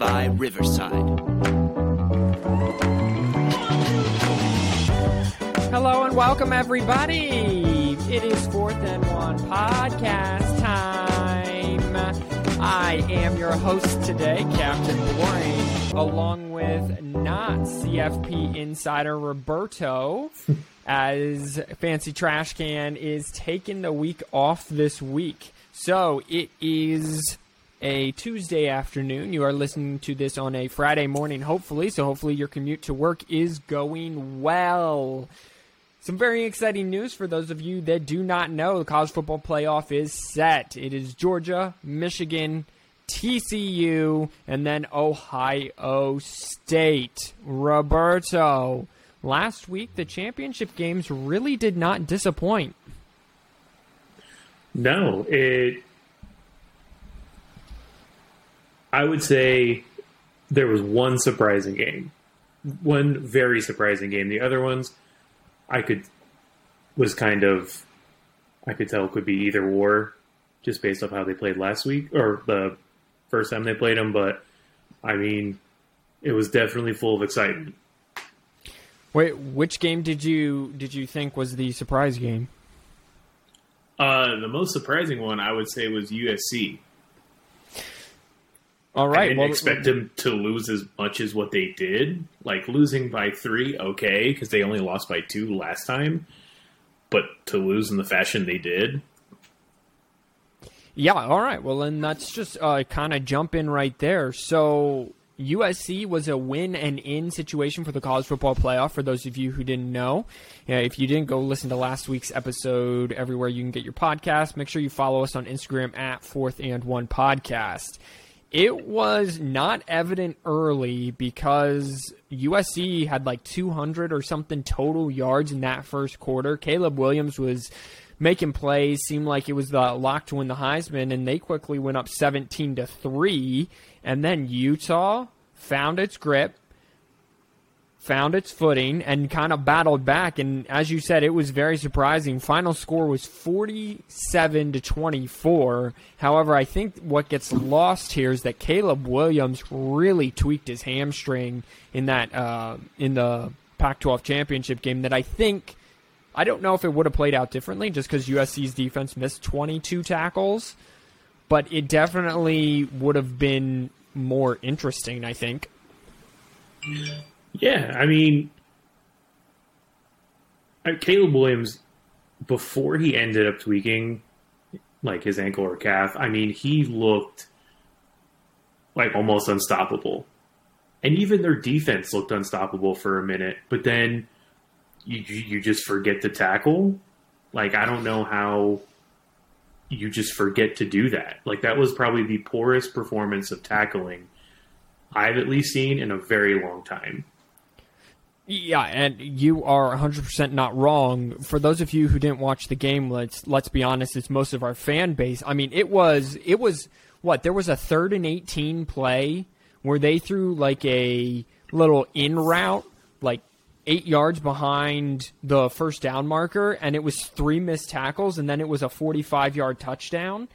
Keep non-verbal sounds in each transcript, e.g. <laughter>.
by Riverside. Hello and welcome, everybody. It is Fourth and One podcast time. I am your host today, Captain Boring, along with not CFP insider Roberto, <laughs> as Fancy Trash Can is taking the week off this week. So it is a Tuesday afternoon. You are listening to this on a Friday morning, hopefully. So hopefully your commute to work is going well. Some very exciting news for those of you that do not know. The college football playoff is set. It is Georgia, Michigan, TCU, and then Ohio State. Roberto. Last week, the championship games really did not disappoint. No, it. I would say there was one surprising game, one very surprising game. The other ones, I could was kind of, I could tell could be either war, just based off how they played last week or the first time they played them. But I mean, it was definitely full of excitement. Wait, which game did you did you think was the surprise game? Uh, the most surprising one I would say was USC. All right. I didn't well, expect them to lose as much as what they did. Like losing by three, okay, because they only lost by two last time. But to lose in the fashion they did, Yeah, all right. Well, then let's just uh, kind of jump in right there. So, USC was a win and in situation for the college football playoff. For those of you who didn't know, yeah, if you didn't go listen to last week's episode everywhere you can get your podcast, make sure you follow us on Instagram at Fourth and One Podcast. It was not evident early because USC had like 200 or something total yards in that first quarter. Caleb Williams was making plays, seemed like it was the lock to win the Heisman, and they quickly went up 17 to 3. And then Utah found its grip, found its footing, and kind of battled back. And as you said, it was very surprising. Final score was 47 to 24. However, I think what gets lost here is that Caleb Williams really tweaked his hamstring in that uh, in the Pac-12 championship game. That I think I don't know if it would have played out differently, just because USC's defense missed 22 tackles, but it definitely would have been more interesting. I think. Yeah. I mean, uh, Caleb Williams before he ended up tweaking like his ankle or calf. I mean, he looked like almost unstoppable, and even their defense looked unstoppable for a minute. But then you you just forget to tackle. Like I don't know how you just forget to do that. Like that was probably the poorest performance of tackling I've at least seen in a very long time. Yeah, and you are 100% not wrong. For those of you who didn't watch the game, let's let's be honest, it's most of our fan base. I mean, it was it was what? There was a third and 18 play where they threw like a little in route like 8 yards behind the first down marker and it was three missed tackles and then it was a 45-yard touchdown.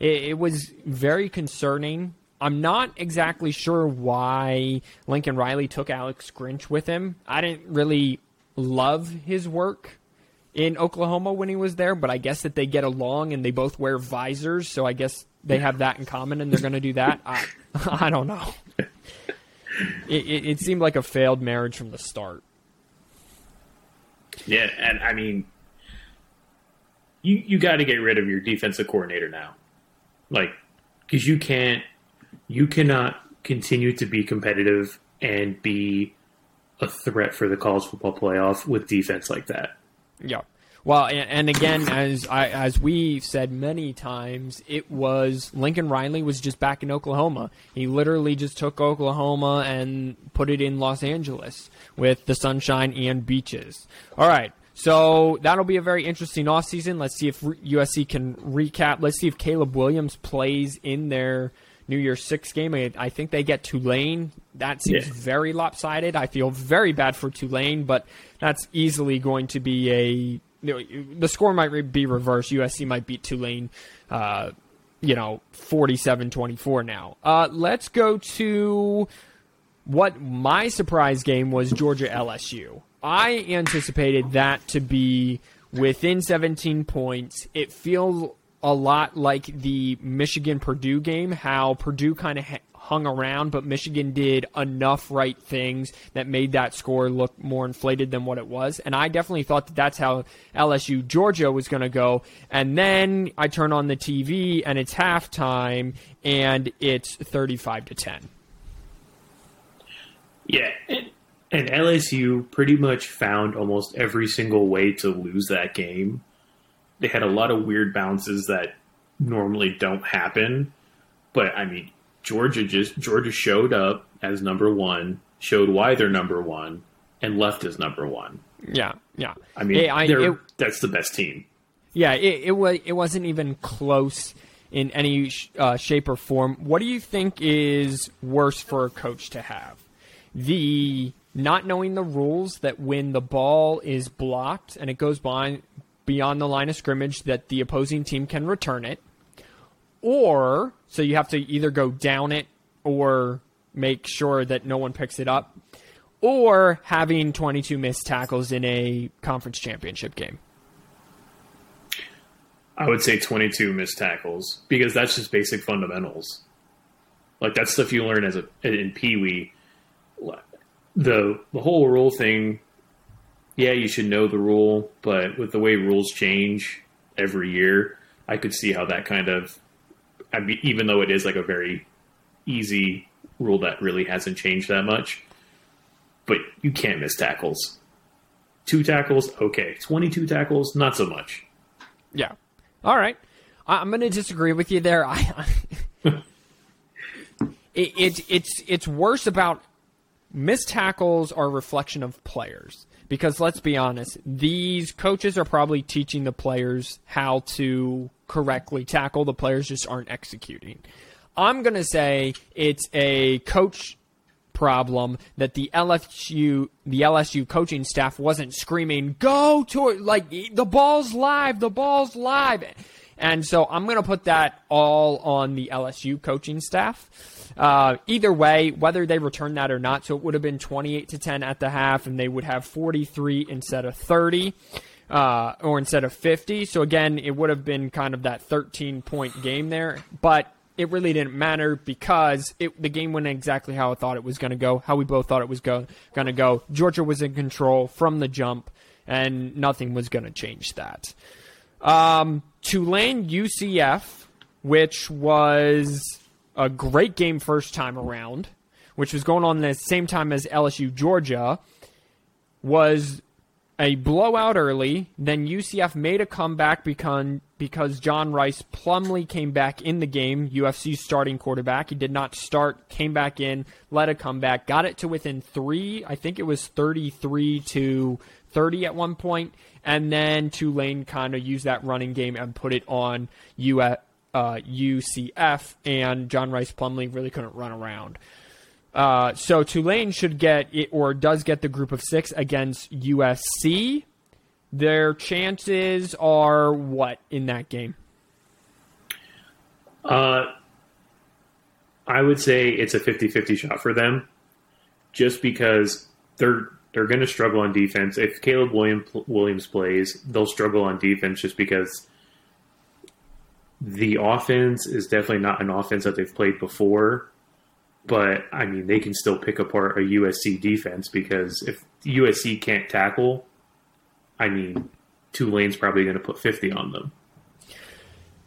It, it was very concerning. I'm not exactly sure why Lincoln Riley took Alex Grinch with him. I didn't really love his work in Oklahoma when he was there, but I guess that they get along and they both wear visors, so I guess they have that in common and they're going to do that. I, <laughs> I don't know. It, it, it seemed like a failed marriage from the start. Yeah, and I mean, you you got to get rid of your defensive coordinator now, like because you can't you cannot continue to be competitive and be a threat for the college football playoff with defense like that. Yeah. Well, and, again, as I, as we've said many times, it was Lincoln Riley was just back in Oklahoma. He literally just took Oklahoma and put it in Los Angeles with the sunshine and beaches. All right. So that'll be a very interesting offseason. Let's see if USC can recap. Let's see if Caleb Williams plays in their New Year's Six game. I, I think they get Tulane. That seems Yeah. very lopsided. I feel very bad for Tulane, but that's easily going to be a. You know, the score might be reversed. USC might beat Tulane uh, you know, 47 24 now. Uh, let's go to what my surprise game was Georgia LSU. I anticipated that to be within 17 points. It feels a lot like the Michigan Purdue game, how Purdue kind of ha- hung around, but Michigan did enough right things that made that score look more inflated than what it was. And I definitely thought that that's how LSU Georgia was going to go. And then I turn on the TV and it's halftime and it's 35 to 10. Yeah, and, and LSU pretty much found almost every single way to lose that game. They had a lot of weird bounces that normally don't happen, but I mean, Georgia just Georgia showed up as number one, showed why they're number one, and left as number one. Yeah, yeah. I mean, Hey, I- it- that's the best team. Yeah, it, it was. It wasn't even close in any sh- uh, shape or form. What do you think is worse for a coach to have? The not knowing the rules that when the ball is blocked and it goes behind beyond the line of scrimmage that the opposing team can return it, or so you have to either go down it or make sure that no one picks it up, or having 22 missed tackles in a conference championship game. I would say 22 missed tackles because that's just basic fundamentals. Like that's stuff you learn as a in Pee Wee. The the whole rule thing, yeah, you should know the rule, but with the way rules change every year, I could see how that kind of, I mean, even though it is like a very easy rule that really hasn't changed that much, but you can't miss tackles. Two tackles, okay. 22 tackles, not so much. Yeah. All right. I'm going to disagree with you there. <laughs> I, <laughs> it, it, it's it's worse about missed tackles are a reflection of players because let's be honest, these coaches are probably teaching the players how to correctly tackle. The players just aren't executing. I'm going to say it's a coach problem that the LSU the LSU coaching staff wasn't screaming go to it like the ball's live the ball's live and so I'm going to put that all on the LSU coaching staff uh, either way whether they return that or not so it would have been 28 to 10 at the half and they would have 43 instead of 30 uh, or instead of 50 so again it would have been kind of that 13 point game there but it really didn't matter because it, the game went exactly how I thought it was going to go, how we both thought it was go, going to go. Georgia was in control from the jump, and nothing was going to change that. Um, Tulane UCF, which was a great game first time around, which was going on the same time as LSU Georgia, was a blowout early. Then UCF made a comeback because because John Rice Plumlee came back in the game. UFC's starting quarterback. He did not start. Came back in, led a comeback, got it to within three. I think it was thirty three to thirty at one point, and then Tulane kind of used that running game and put it on UF, uh, UCF, and John Rice Plumlee really couldn't run around. Uh, so Tulane should get it, or does get the group of six against USC. Their chances are what in that game? Uh, I would say it's a 50-50 shot for them, just because they're they're going to struggle on defense. If Caleb William, Williams plays, they'll struggle on defense just because the offense is definitely not an offense that they've played before. But I mean, they can still pick apart a USC defense because if USC can't tackle, I mean, Tulane's probably going to put 50 on them.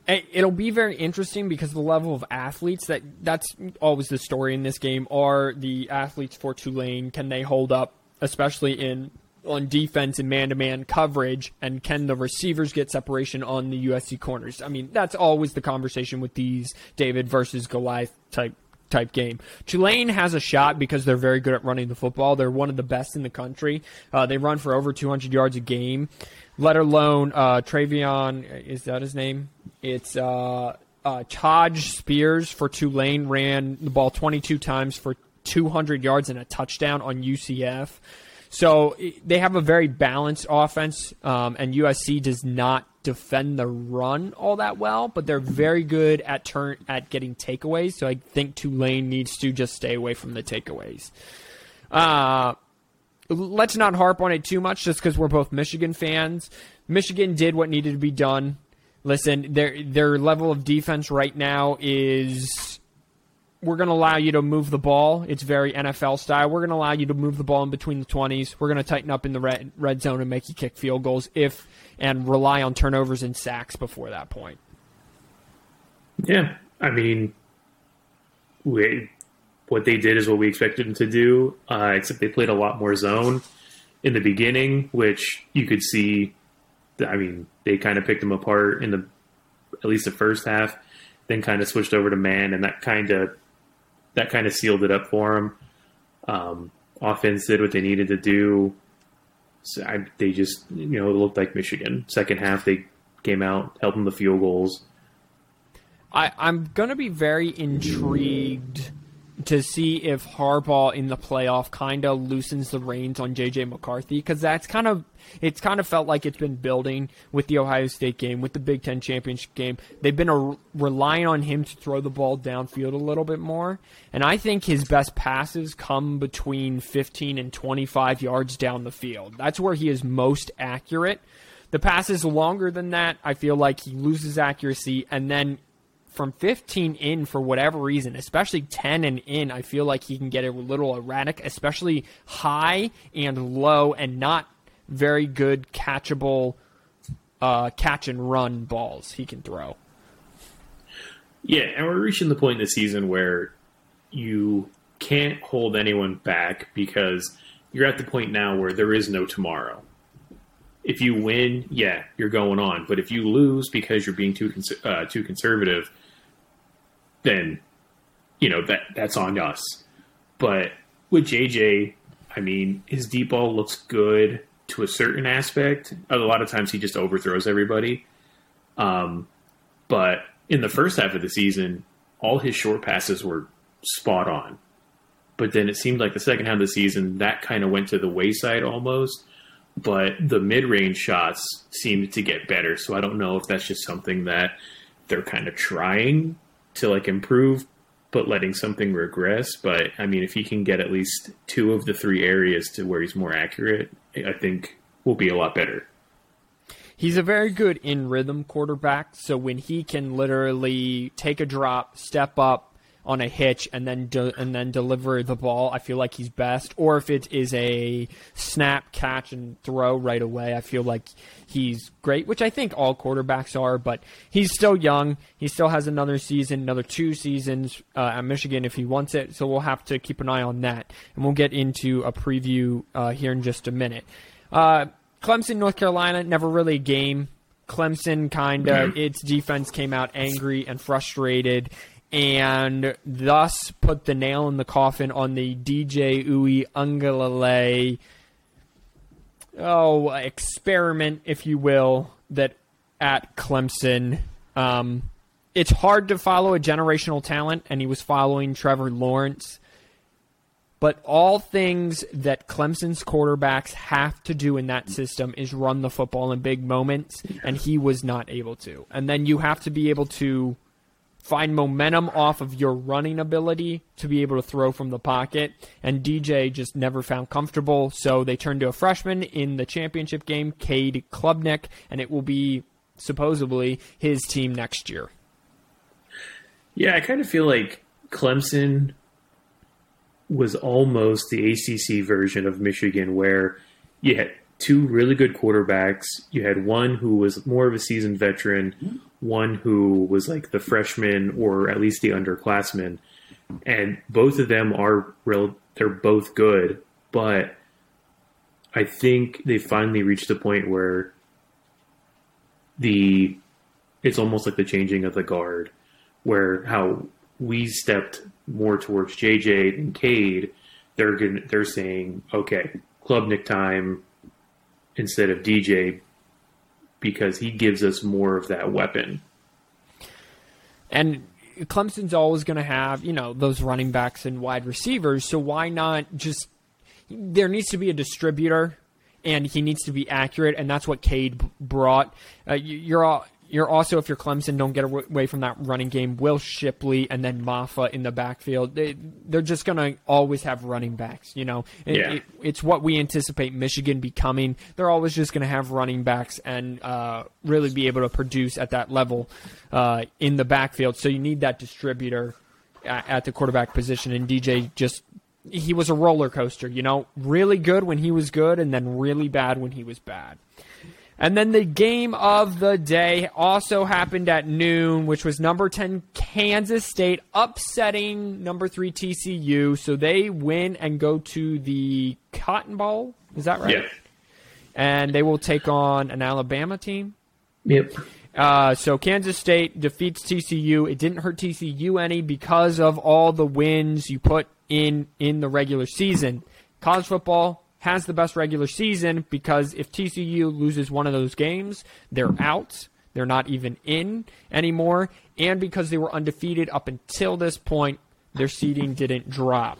It- It'll be very interesting because the level of athletes that that's always the story in this game are the athletes for Tulane. Can they hold up, especially in on defense and man-to-man coverage, and can the receivers get separation on the USC corners? I mean, that's always the conversation with these David versus Goliath type type game. Tulane has a shot because they're very good at running the football. They're one of the best in the country. Uh, they run for over 200 yards a game. Let alone uh, Travion, is that his name? It's uh, uh, Tyjae Spears for Tulane ran the ball 22 times for 200 yards and a touchdown on UCF. So they have a very balanced offense, um, and USC does not defend the run all that well, but they're very good at turn at getting takeaways. So I think Tulane needs to just stay away from the takeaways. Uh, let's not harp on it too much, just because we're both Michigan fans. Michigan did what needed to be done. Listen, their their level of defense right now is we're going to allow you to move the ball. It's very NFL style. We're going to allow you to move the ball in between the 20s. We're going to tighten up in the red, red zone and make you kick field goals if and rely on turnovers and sacks before that point. Yeah, I mean, we, what they did is what we expected them to do, uh, except they played a lot more zone in the beginning, which you could see. I mean, they kind of picked them apart in the at least the first half, then kind of switched over to man, and that kind of that kind of sealed it up for them. Um, offense did what they needed to do. So I, they just, you know, looked like Michigan. Second half, they came out, helped them the field goals. I, I'm going to be very intrigued to see if Harbaugh in the playoff kind of loosens the reins on JJ McCarthy because that's kind of it's kind of felt like it's been building with the Ohio State game, with the Big Ten championship game. They've been a, relying on him to throw the ball downfield a little bit more, and I think his best passes come between 15 and 25 yards down the field. That's where he is most accurate. The passes longer than that, I feel like he loses accuracy, and then from 15 in for whatever reason, especially 10 and in, I feel like he can get a little erratic, especially high and low and not very good catchable uh, catch and run balls he can throw. Yeah, and we're reaching the point in the season where you can't hold anyone back because you're at the point now where there is no tomorrow. If you win, yeah, you're going on. But if you lose because you're being too uh, too conservative, then you know that that's on us. But with JJ, I mean, his deep ball looks good to a certain aspect. A lot of times he just overthrows everybody. Um, but in the first half of the season, all his short passes were spot on. But then it seemed like the second half of the season that kind of went to the wayside almost. But the mid range shots seemed to get better. So I don't know if that's just something that they're kind of trying to like improve, but letting something regress. But I mean, if he can get at least two of the three areas to where he's more accurate, I think will be a lot better. He's a very good in rhythm quarterback. So when he can literally take a drop, step up, on a hitch and then de- and then deliver the ball, I feel like he's best. Or if it is a snap, catch, and throw right away, I feel like he's great, which I think all quarterbacks are. But he's still young. He still has another season, another two seasons uh, at Michigan if he wants it. So we'll have to keep an eye on that, and we'll get into a preview uh, here in just a minute. Uh, Clemson, North Carolina, never really a game. Clemson kind of mm-hmm. its defense came out angry and frustrated and thus put the nail in the coffin on the DJ Uiagalelei oh experiment, if you will, that at Clemson. Um, it's hard to follow a generational talent, and he was following Trevor Lawrence. But all things that Clemson's quarterbacks have to do in that system is run the football in big moments, and he was not able to. And then you have to be able to find momentum off of your running ability to be able to throw from the pocket. And DJ just never found comfortable, so they turned to a freshman in the championship game, Cade Klubnik, and it will be supposedly his team next year. Yeah, I kind of feel like Clemson was almost the ACC version of Michigan, where you had two really good quarterbacks. You had one who was more of a seasoned veteran, one who was like the freshman or at least the underclassman, and both of them are real. They're both good, but I think they finally reached the point where the it's almost like the changing of the guard, where how we stepped more towards JJ and Cade. They're gonna, they're saying, okay, Klubnik time instead of DJ because he gives us more of that weapon. And Clemson's always going to have, you know, those running backs and wide receivers. So why not just? There needs to be a distributor and he needs to be accurate, and that's what Cade brought. Uh, you're all, you're also, if you're Clemson, don't get away from that running game. Will Shipley and then Mafah in the backfield. They, they're just going to always have running backs. You know, it, yeah. it, it's what we anticipate Michigan becoming. They're always just going to have running backs and uh, really be able to produce at that level uh, in the backfield. So you need that distributor at, at the quarterback position. And DJ just he was a roller coaster. You know, really good when he was good, and then really bad when he was bad. And then the game of the day also happened at noon, which was number 10 Kansas State upsetting number 3 TCU. So they win and go to the Cotton Bowl. Is that right? Yeah. And they will take on an Alabama team. Yep. Uh, so Kansas State defeats TCU. It didn't hurt TCU any because of all the wins you put in in the regular season. College football has the best regular season because if TCU loses one of those games, they're out. They're not even in anymore. And because they were undefeated up until this point, their seeding <laughs> didn't drop.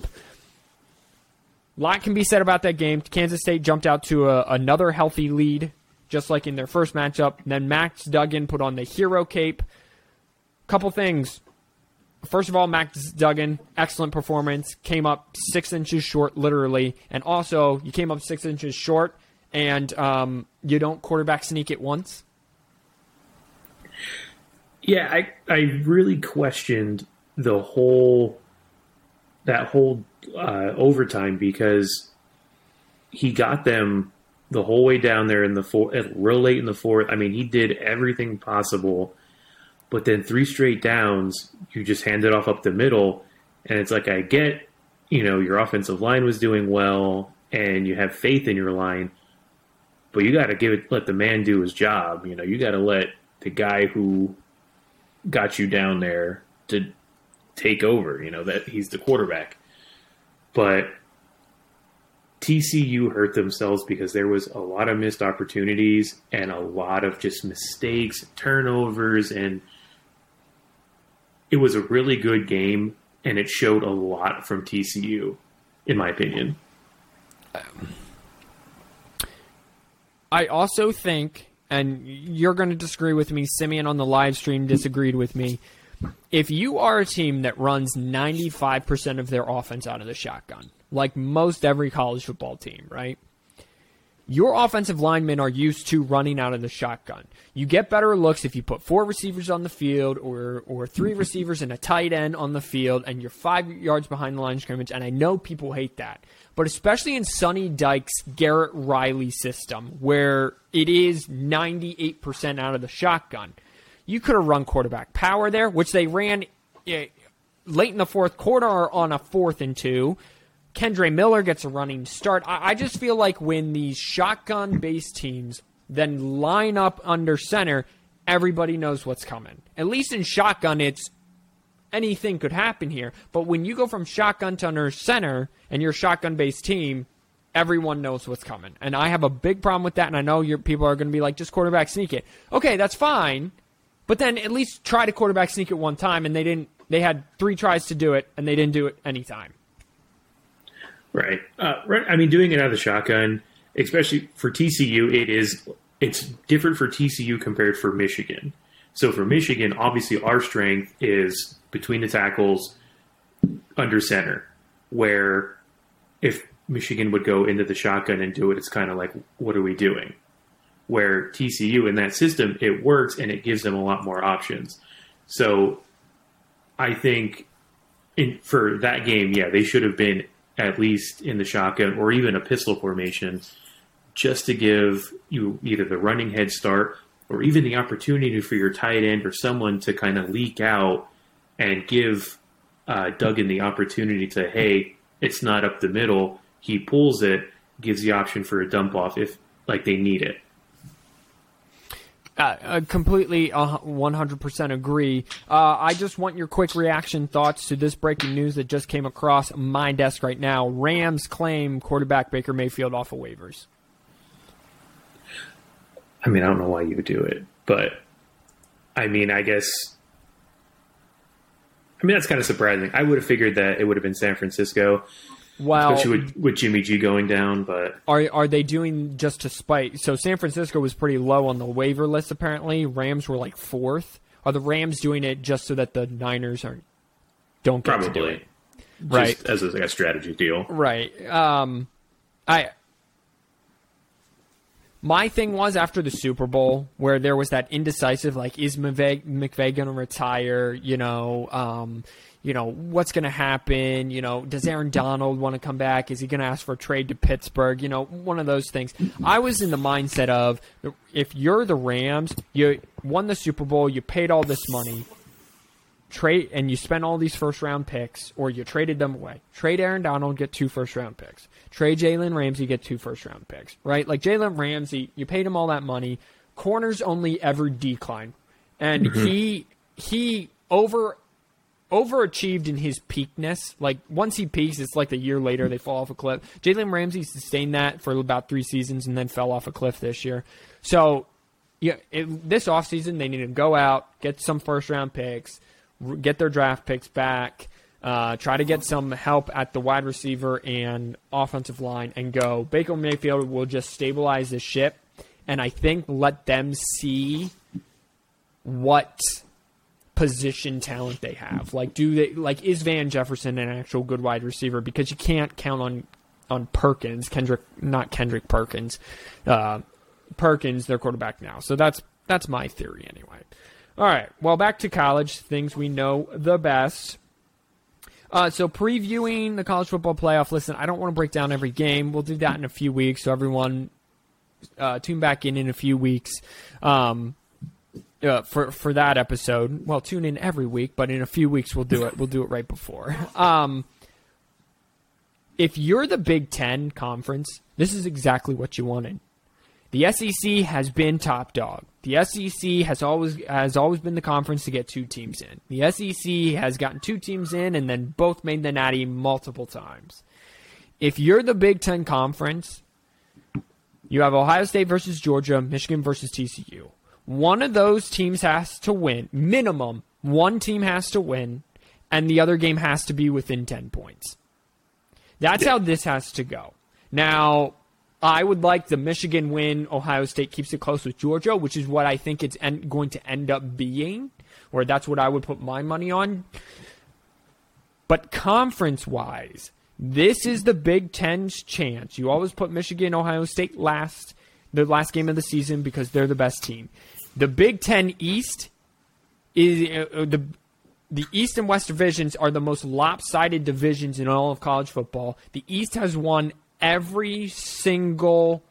A lot can be said about that game. Kansas State jumped out to a, another healthy lead, just like in their first matchup. Then Max Duggan put on the hero cape. Couple things first of all, Max Duggan, excellent performance. Came up six inches short, literally, and also you came up six inches short, and um, you don't quarterback sneak it once. Yeah, I I really questioned the whole that whole uh, overtime because he got them the whole way down there in the four, real late in the fourth. I mean, he did everything possible but then three straight downs, you just hand it off up the middle, and it's like I get, you know, your offensive line was doing well, and you have faith in your line, but you got to give it, let the man do his job. You know, you got to let the guy who got you down there to take over. You know that he's the quarterback, but TCU hurt themselves because there was a lot of missed opportunities and a lot of just mistakes, turnovers, and it was a really good game, and it showed a lot from TCU, in my opinion. I also think, and you're going to disagree with me, Simeon on the live stream disagreed with me. If you are a team that runs 95% of their offense out of the shotgun, like most every college football team, right? your offensive linemen are used to running out of the shotgun. You get better looks if you put four receivers on the field or or three <laughs> receivers and a tight end on the field and you're 5 yards behind the line of scrimmage and I know people hate that. But especially in Sonny Dykes' Garrett Riley system where it is 98% out of the shotgun. You could have run quarterback power there, which they ran eh, late in the fourth quarter on a fourth and 2 Kendre Miller gets a running start. I, I just feel like when these shotgun based teams then line up under center, everybody knows what's coming. At least in shotgun, it's anything could happen here. But when you go from shotgun to under center and you're shotgun based team, everyone knows what's coming. And I have a big problem with that. And I know your people are going to be like, just quarterback sneak it. Okay, that's fine. But then at least try to quarterback sneak it one time. And they didn't, they had three tries to do it and they didn't do it any time. Right. Uh, right. I mean, doing it out of the shotgun, especially for TCU, it is it's different for TCU compared for Michigan. So for Michigan, obviously our strength is between the tackles, under center, where if Michigan would go into the shotgun and do it, it's kind of like, what are we doing? Where TCU in that system, it works and it gives them a lot more options. So I think in, for that game, yeah, they should have been at least in the shotgun or even a pistol formation just to give you either the running head start or even the opportunity for your tight end or someone to kind of leak out and give uh, Duggan the opportunity to, hey, it's not up the middle. He pulls it, gives the option for a dump off if like they need it. Uh, uh, completely uh, 100% agree. Uh, I just want your quick reaction thoughts to this breaking news that just came across my desk right now. Rams claim quarterback Baker Mayfield off of waivers. I mean, I don't know why you would do it, but I mean, I guess. I mean, that's kind of surprising. I would have figured that it would have been San Francisco. Well, especially with, with Jimmy G going down. But are are they doing just to spite? So San Francisco was pretty low on the waiver list. Apparently, Rams were like fourth. Are the Rams doing it just so that the Niners aren't don't get to do probably it? Right. just as a, like a strategy deal. Right. Um, I. My thing was after the Super Bowl where there was that indecisive, like, is McVay, McVay going to retire? You know, um, you know what's going to happen? You know, does Aaron Donald want to come back? Is he going to ask for a trade to Pittsburgh? You know, one of those things. I was in the mindset of if you're the Rams, you won the Super Bowl, you paid all this money, trade and you spent all these first round picks, or you traded them away. Trade Aaron Donald, get two first round picks. Trade Jalen Ramsey, get two first round picks. Right? Like Jalen Ramsey, you paid him all that money. Corners only ever decline, and mm-hmm. he he over overachieved in his peakness. Like once he peaks, it's like a year later they fall off a cliff. Jalen Ramsey sustained that for about three seasons and then fell off a cliff this year. So yeah, it, this offseason they need to go out, get some first round picks, get their draft picks back, uh, try to get some help at the wide receiver and offensive line, and go. Baker Mayfield will just stabilize the ship, and I think let them see what position talent they have. Like, do they like is Van Jefferson an actual good wide receiver? Because you can't count on on Perkins, Kendrick, not Kendrick Perkins, uh, Perkins, their quarterback now. So that's that's my theory anyway. All right. Well, back to college things we know the best. Uh, so previewing the college football playoff. Listen, I don't want to break down every game. We'll do that in a few weeks. So everyone, uh, tune back in in a few weeks. Um, uh, for for that episode. Well, tune in every week, but in a few weeks we'll do it. We'll do it right before. <laughs> Um, if you're the Big Ten conference, this is exactly what you wanted. The SEC has been top dog. The SEC has always has always been the conference to get two teams in. The SEC has gotten two teams in and then both made the Natty multiple times. If you're the Big Ten conference, you have Ohio State versus Georgia, Michigan versus TCU. One of those teams has to win. Minimum, one team has to win, and the other game has to be within 10 points. That's how this has to go. Now, I would like the Michigan win. Ohio State keeps it close with Georgia, which is what I think it's en- going to end up being, or that's what I would put my money on. But conference wise, this is the Big Ten's chance. You always put Michigan, Ohio State last, the last game of the season because they're the best team. The Big Ten East is uh, the the East and West divisions are the most lopsided divisions in all of college football. The East has won every single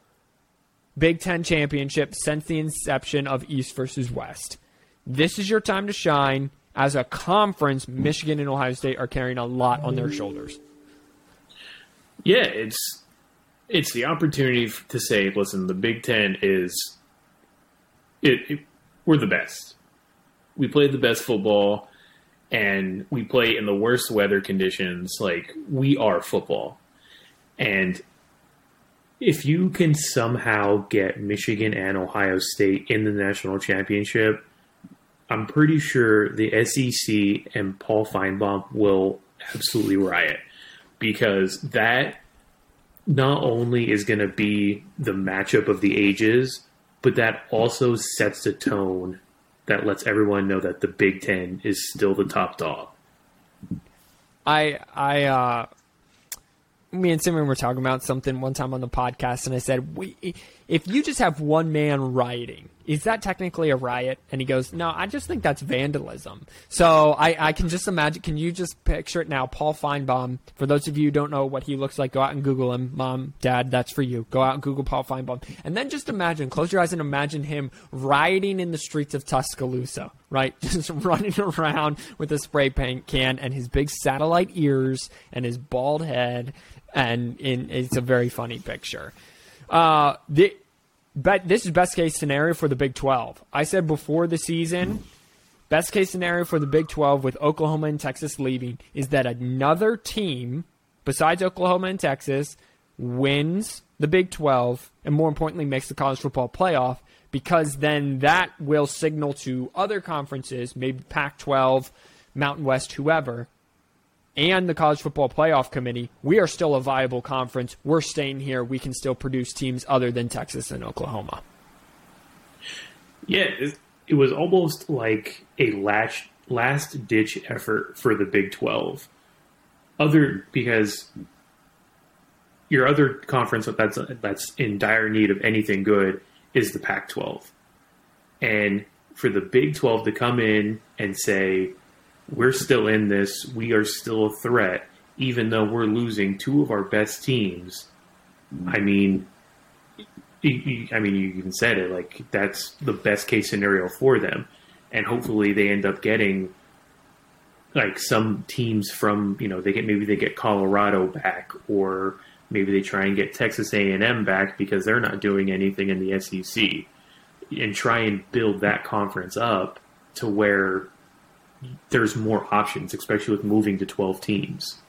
Big Ten championship since the inception of East versus West. This is your time to shine. As a conference, Michigan and Ohio State are carrying a lot on their shoulders. Yeah, it's it's the opportunity to say, listen, the Big Ten is it, it we're the best. We play the best football, and we play in the worst weather conditions. Like we are football, and if you can somehow get Michigan and Ohio State in the national championship, I'm pretty sure the SEC and Paul Finebaum will absolutely riot because that not only is going to be the matchup of the ages, but that also sets the tone that lets everyone know that the Big Ten is still the top dog. I I uh me and Simon were talking about something one time on the podcast, and I said, we, if you just have one man rioting, is that technically a riot? And he goes, no, I just think that's vandalism. So I, I can just imagine, can you just picture it now? Paul Finebaum, for those of you who don't know what he looks like, go out and Google him. Mom, dad, that's for you. Go out and Google Paul Finebaum. And then just imagine, close your eyes and imagine him rioting in the streets of Tuscaloosa, right? <laughs> Just running around with a spray paint can and his big satellite ears and his bald head and in, it's a very funny picture. Uh, the, but this is best case scenario for the Big 12. I said before the season, best case scenario for the Big 12 with Oklahoma and Texas leaving is that another team besides Oklahoma and Texas wins the Big 12 and more importantly makes the college football playoff because then that will signal to other conferences, maybe Pac 12, Mountain West, whoever, and the College Football Playoff Committee, we are still a viable conference. We're staying here. We can still produce teams other than Texas and Oklahoma. Yeah, it was almost like a last last ditch effort for the Big Twelve. Other because your other conference that's that's in dire need of anything good is the Pac-12, and for the Big Twelve to come in and say we're still in this, we are still a threat, even though we're losing two of our best teams. I mean, I mean, you even said it like that's the best case scenario for them, and hopefully they end up getting like some teams from you know they get maybe they get Colorado back or maybe they try and get Texas A and M back because they're not doing anything in the SEC, and try and build that conference up to where there's more options, especially with moving to twelve teams.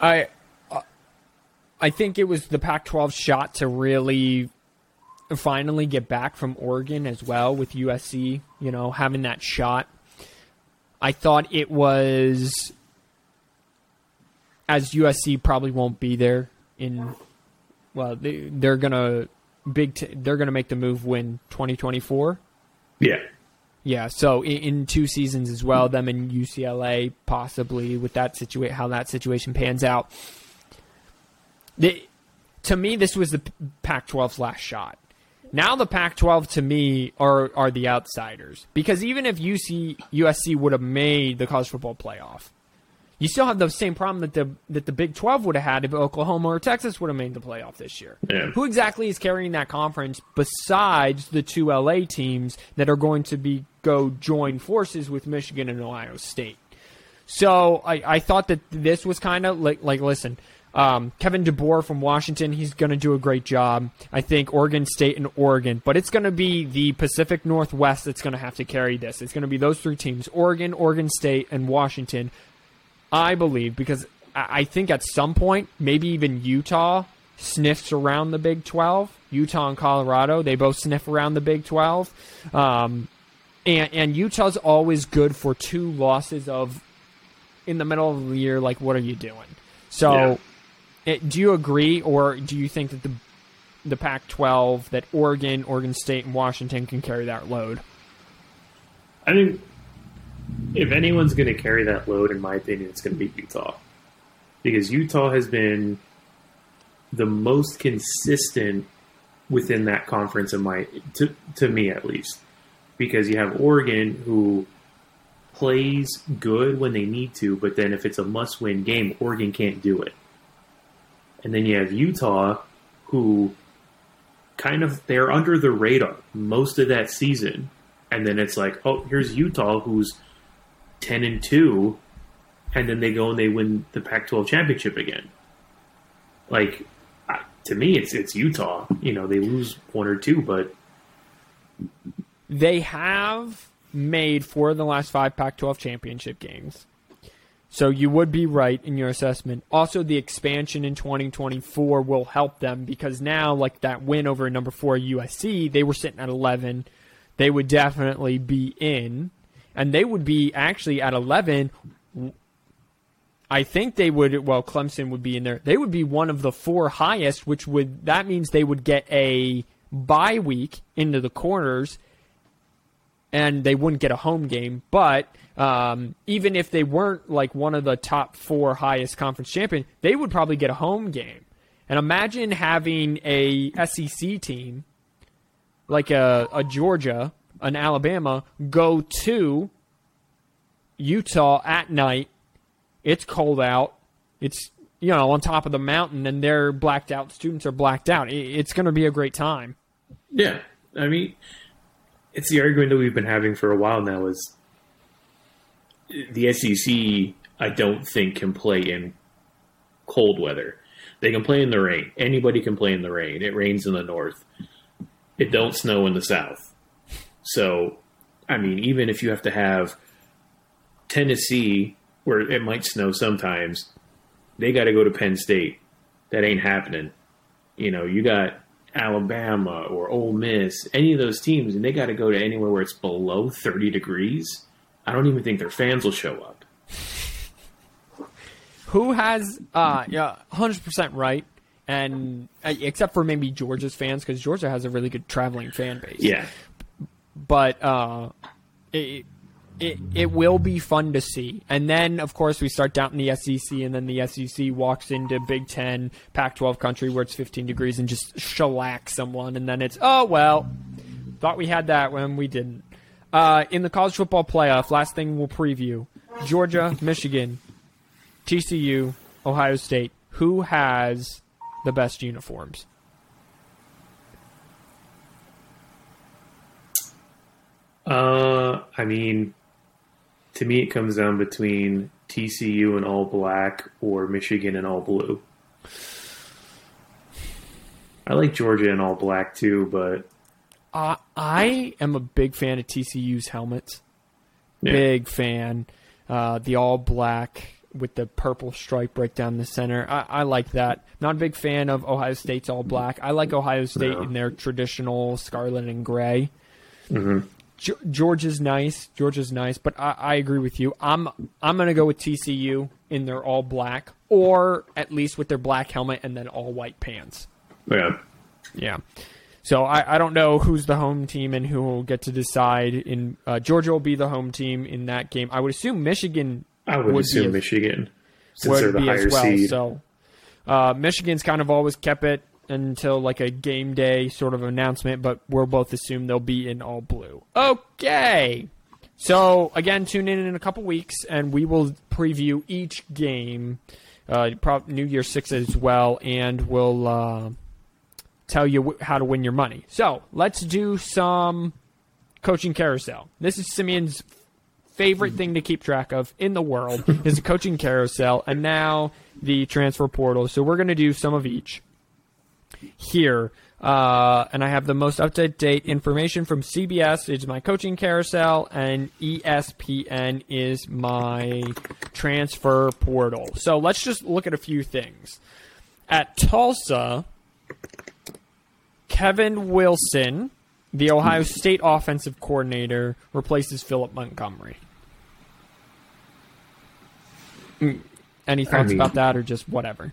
I I think it was the Pac 12 shot to really finally get back from Oregon as well with USC, you know, having that shot. I thought it was as USC probably won't be there in well they, they're going to big t- they're going to make the move when 2024. Yeah. Yeah, so in, in, two seasons as well, them in UCLA possibly with that situation how that situation pans out. The, to me, this was the Pac-12's last shot. Now the Pac-12 to me are are the outsiders because even if UC USC would have made the college football playoff, you still have the same problem that the that the Big 12 would have had if Oklahoma or Texas would have made the playoff this year. Yeah. Who exactly is carrying that conference besides the two LA teams that are going to be go join forces with Michigan and Ohio State? So I, I thought that this was kind of like like listen, um, Kevin DeBoer from Washington, he's going to do a great job. I think Oregon State and Oregon, but it's going to be the Pacific Northwest that's going to have to carry this. It's going to be those three teams Oregon, Oregon State, and Washington, I believe, because I think at some point, maybe even Utah sniffs around the Big 12. Utah and Colorado, they both sniff around the Big 12. Um, and, and Utah's always good for two losses of in the middle of the year, like, what are you doing? So. Yeah it, do you agree, or do you think that the the Pac-12 that Oregon, Oregon State, and Washington can carry that load? I think if anyone's going to carry that load, in my opinion, it's going to be Utah because Utah has been the most consistent within that conference in my to to me at least because you have Oregon who plays good when they need to, but then if it's a must-win game, Oregon can't do it. And then you have Utah, who kind of they're under the radar most of that season. And then it's like, oh, here's Utah, who's ten and two, and then they go and they win the Pac-12 championship again. Like to me, it's it's Utah. You know, they lose one or two, but they have made four of the last five Pac-12 championship games. So you would be right in your assessment. Also, the expansion in 2024 will help them because now, like that win over number four USC, they were sitting at 11. They would definitely be in, and they would be actually at 11. I think they would. Well, Clemson would be in there. They would be one of the four highest, which would that means they would get a bye week into the corners, and they wouldn't get a home game, but um, even if they weren't like one of the top four highest conference champion, they would probably get a home game. And imagine having a SEC team like a, a Georgia, an Alabama, go to Utah at night. It's cold out. It's you know on top of the mountain, and they're blacked out. Students are blacked out. It's going to be a great time. Yeah, I mean, it's the argument that we've been having for a while now. Is the SEC, I don't think can play in cold weather. They can play in the rain. Anybody can play in the rain. It rains in the north. It don't snow in the south. So, I mean, even if you have to have Tennessee, where it might snow sometimes, they got to go to Penn State. That ain't happening. You know, you got Alabama or Ole Miss, any of those teams, and they got to go to anywhere where it's below 30 degrees I don't even think their fans will show up. Who has uh yeah, 100% right and uh, except for maybe Georgia's fans cuz Georgia has a really good traveling fan base. Yeah. But uh it, it it will be fun to see. And then of course we start down in the SEC and then the SEC walks into Big 10, Pac-12 country where it's 15 degrees and just shellac someone and then it's oh well, thought we had that when we didn't. Uh, in the college football playoff, last thing we'll preview Georgia, Michigan, TCU, Ohio State. Who has the best uniforms? Uh, I mean, to me, it comes down between TCU and all black or Michigan and all blue. I like Georgia and all black too, but Uh, I am a big fan of TCU's helmets. Yeah. Big fan. Uh, the all black with the purple stripe right down the center. I, I like that. Not a big fan of Ohio State's all black. I like Ohio State No. in their traditional scarlet and gray. Mhm. Ge- is nice. George is nice, but I, I agree with you. I'm I'm gonna go with TCU in their all black, or at least with their black helmet and then all white pants. yeah, Yeah. So I, I don't know who's the home team and who will get to decide. In uh, Georgia will be the home team in that game. I would assume Michigan I would, Would assume Michigan since they're the higher as well. seed. So uh, Michigan's kind of always kept it until like a game day sort of announcement, but we'll both assume they'll be in all blue. Okay. So again, tune in in a couple weeks, and we will preview each game, uh, New Year Six as well, and we'll uh, tell you how to win your money. So let's do some coaching carousel. This is Simeon's favorite thing to keep track of in the world is the coaching carousel and now the transfer portal. So we're going to do some of each here. Uh, and I have the most up to date information from CBS is my coaching carousel, and ESPN is my transfer portal. So let's just look at a few things. At Tulsa, Kevin Wilson, the Ohio State offensive coordinator, replaces Philip Montgomery. Any thoughts mean- about that, or just whatever?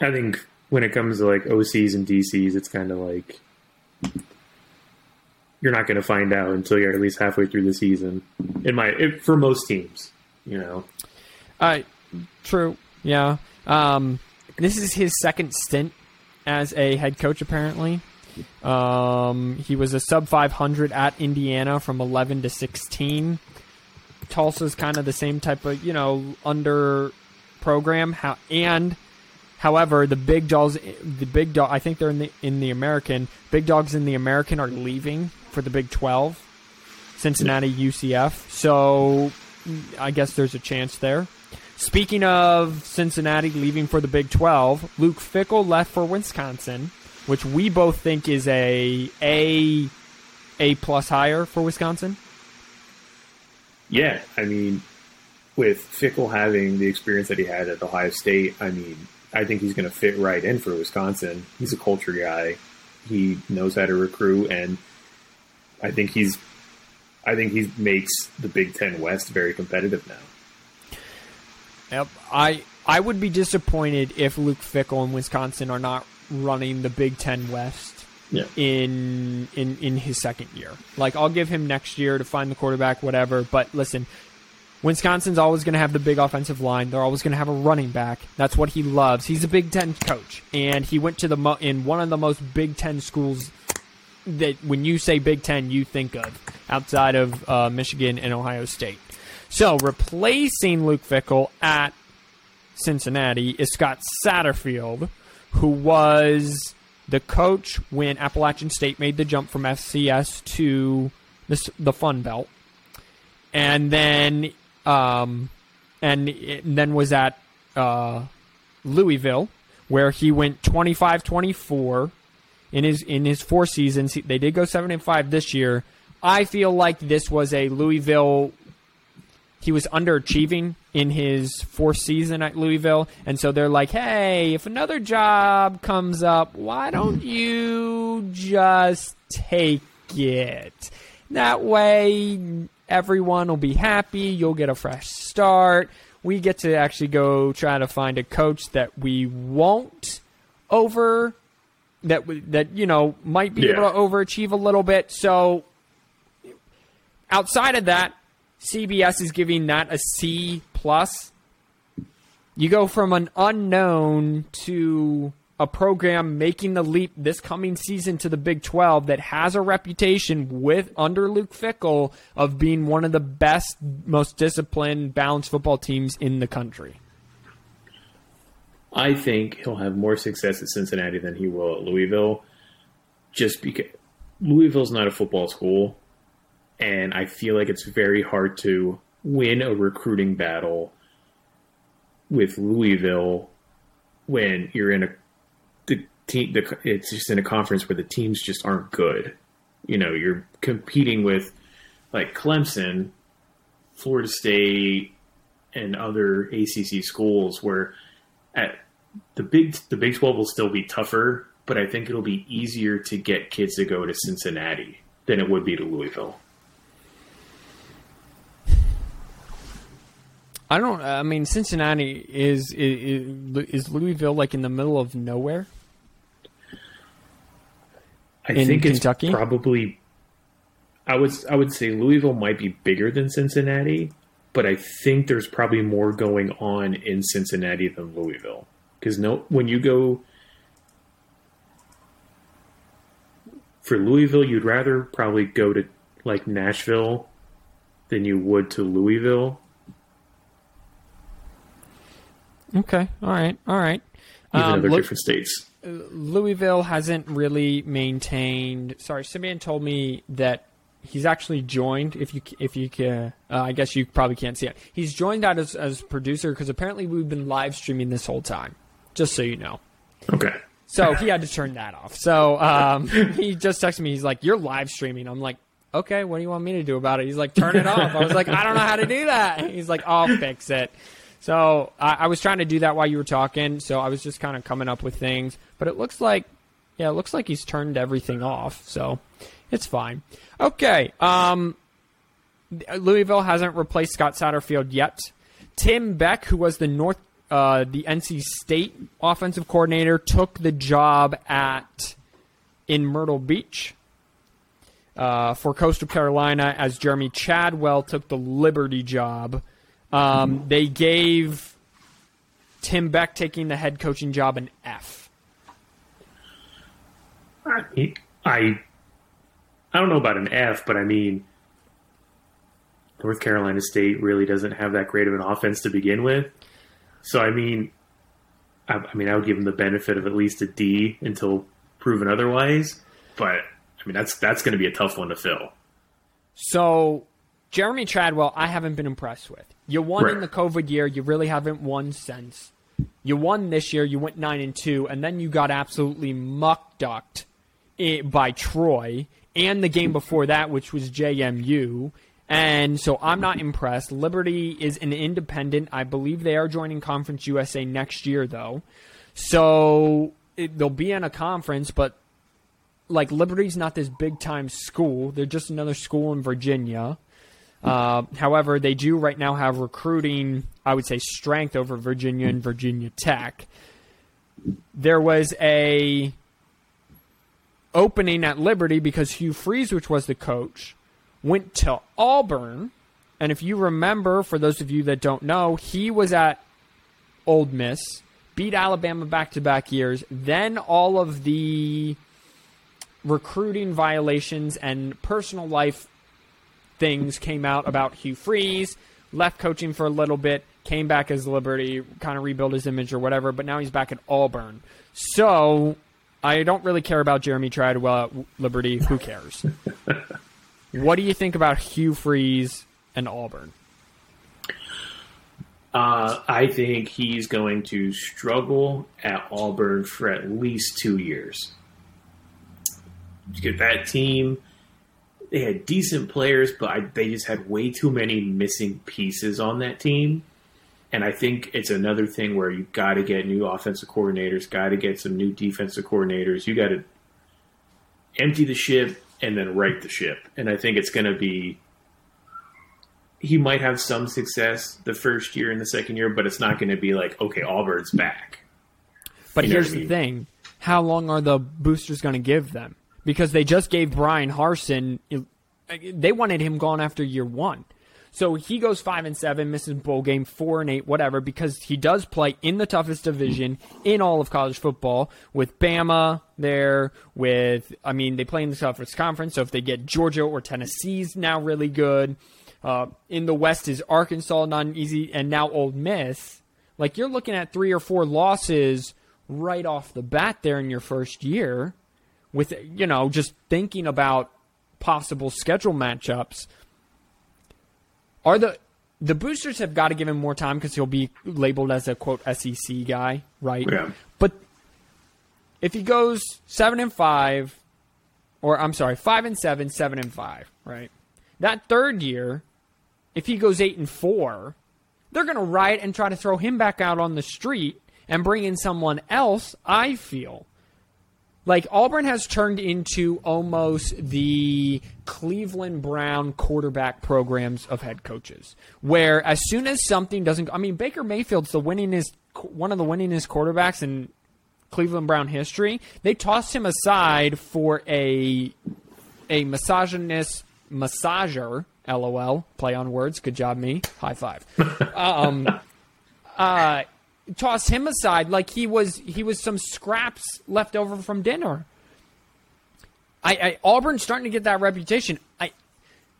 I think when it comes to like OCs and DCs, it's kind of like you're not going to find out until you're at least halfway through the season. In my it, for most teams, you know, Uh, true. Yeah. Um, this is his second stint as a head coach, apparently. Um, he was a sub 500 at Indiana from 11 to 16. Tulsa's kind of the same type of, you know, under program. How, and, however, the big dogs, the big dog, I think they're in the, in the American, big dogs in the American are leaving for the Big 12. Cincinnati, UCF. So I guess there's a chance there. Speaking of Cincinnati leaving for the Big 12, Luke Fickell left for Wisconsin, which we both think is a A A plus hire for Wisconsin. yeah. I mean, with Fickell having the experience that he had at Ohio State, I mean, I think he's going to fit right in for Wisconsin. He's a culture guy. He knows how to recruit, and I think he's, I think he makes the Big Ten West very competitive now. Yep. I I would be disappointed if Luke Fickell and Wisconsin are not running the Big Ten West Yeah. in in in his second year. Like I'll give him next year to find the quarterback, whatever. But listen, Wisconsin's always going to have the big offensive line. They're always going to have a running back. That's what he loves. He's a Big Ten coach, and he went to the mo- in one of the most Big Ten schools that when you say Big Ten, you think of outside of uh, Michigan and Ohio State. So replacing Luke Fickell at Cincinnati is Scott Satterfield, who was the coach when Appalachian State made the jump from FCS to the, the Sun Belt, and then um, and it- then was at uh, Louisville, where he went 25-24 in his in his four seasons. He- They did go seven and five this year. I feel like this was a Louisville he was underachieving in his fourth season at Louisville, and so they're like, "Hey, if another job comes up, why don't <laughs> you just take it? That way, Everyone will be happy. You'll get a fresh start. We get to actually go try to find a coach that we won't over that that you know might be Yeah. able to overachieve a little bit. So outside of that, CBS is giving that a C plus. You go from an unknown to a program making the leap this coming season to the Big 12 that has a reputation with under Luke Fickell of being one of the best, most disciplined, balanced football teams in the country. I think he'll have more success at Cincinnati than he will at Louisville, just because Louisville's not a football school, and I feel like it's very hard to win a recruiting battle with Louisville when you're in a team. The, it's just in a conference where the teams just aren't good. You know, you're competing with like Clemson, Florida State, and other ACC schools where at the big the Big Twelve will still be tougher, but I think it'll be easier to get kids to go to Cincinnati than it would be to Louisville. I don't. I mean, Cincinnati is is, is Louisville like in the middle of nowhere. I In think it's probably. I would I would say Louisville might be bigger than Cincinnati, but I think there's probably more going on in Cincinnati than Louisville. Because no, when you go for Louisville, you'd rather probably go to like Nashville than you would to Louisville. Okay. All right. All right. even Um, they're Lou- different states. Louisville hasn't really maintained. Sorry, Simeon told me that he's actually joined. If you if you can, uh, I guess you probably can't see it. He's joined out as as producer because apparently we've been live streaming this whole time. Just so you know. Okay. So he had to turn that off. So um, <laughs> he just texted me. He's like, "You're live streaming." I'm like, "Okay, what do you want me to do about it?" He's like, "Turn it off." I was like, "I don't know how to do that." He's like, "I'll fix it." So I, I was trying to do that while you were talking. So I was just kind of coming up with things, but it looks like, yeah, it looks like he's turned everything off. So it's fine. Okay. Um, Louisville hasn't replaced Scott Satterfield yet. Tim Beck, who was the North, uh, the NC State offensive coordinator, took the job at in Myrtle Beach uh, for Coastal Carolina, as Jeremy Chadwell took the Liberty job. Um, they gave Tim Beck taking the head coaching job an F. I I I don't know about an F, but I mean North Carolina State really doesn't have that great of an offense to begin with. So I mean I, I mean I would give them the benefit of at least a D until proven otherwise, but I mean that's that's going to be a tough one to fill. So, Jeremy Chadwell, I haven't been impressed with. You won in the COVID year. You really haven't won since. You won this year. You went nine and two, and then you got absolutely muck ducked eh, by Troy, and the game before that, which was JMU. And so I'm not impressed. Liberty is an independent. I believe they are joining Conference USA next year, though. So it, they'll be in a conference, but like Liberty's not this big time school. They're just another school in Virginia. Uh, however, they do right now have recruiting, I would say, strength over Virginia and Virginia Tech. There was a opening at Liberty because Hugh Freeze, which was the coach, went to Auburn. And if you remember, for those of you that don't know, he was at Ole Miss, beat Alabama back to back years. Then all of the recruiting violations and personal life things came out about Hugh Freeze, left coaching for a little bit, came back as Liberty, kind of rebuilt his image or whatever, but now he's back at Auburn. So I don't really care about Jeremy Treadwell at Liberty. Who cares? <laughs> what do you think about Hugh Freeze and Auburn? Uh, I think he's going to struggle at Auburn for at least two years. Get that team. They had decent players, but I, they just had way too many missing pieces on that team. And I think it's another thing where you got to get new offensive coordinators, got to get some new defensive coordinators. You got to empty the ship and then right the ship. And I think it's going to be he might have some success the first year and the second year, but it's not going to be like, okay, Auburn's back. But you here's the mean? thing: how long are the boosters going to give them? Because they just gave Bryan Harsin. they wanted him gone after year one. So he goes five and seven, misses bowl game, four and eight, whatever, because he does play in the toughest division in all of college football with Bama there. With I mean, they play in the toughest conference, so if they get Georgia or Tennessee's now really good. Uh, in the West is Arkansas, not easy, and now Ole Miss. Like you're looking at three or four losses right off the bat there in your first year, with you know just thinking about possible schedule matchups. Are the the boosters have got to give him more time because he'll be labeled as a quote SEC guy, right? Yeah. But if he goes seven and five, or I'm sorry, five and seven, seven and five, right? That third year, if he goes eight and four, they're going to riot and try to throw him back out on the street and bring in someone else. I feel like Auburn has turned into almost the Cleveland Brown quarterback programs of head coaches, where as soon as something doesn't, I mean, Baker Mayfield's the winningest, one of the winningest quarterbacks in Cleveland Brown history. They tossed him aside for a a misogynist massager. LOL. Play on words. Good job, me. High five. <laughs> um, uh, toss him aside like he was he was some scraps left over from dinner. I, I Auburn's starting to get that reputation. I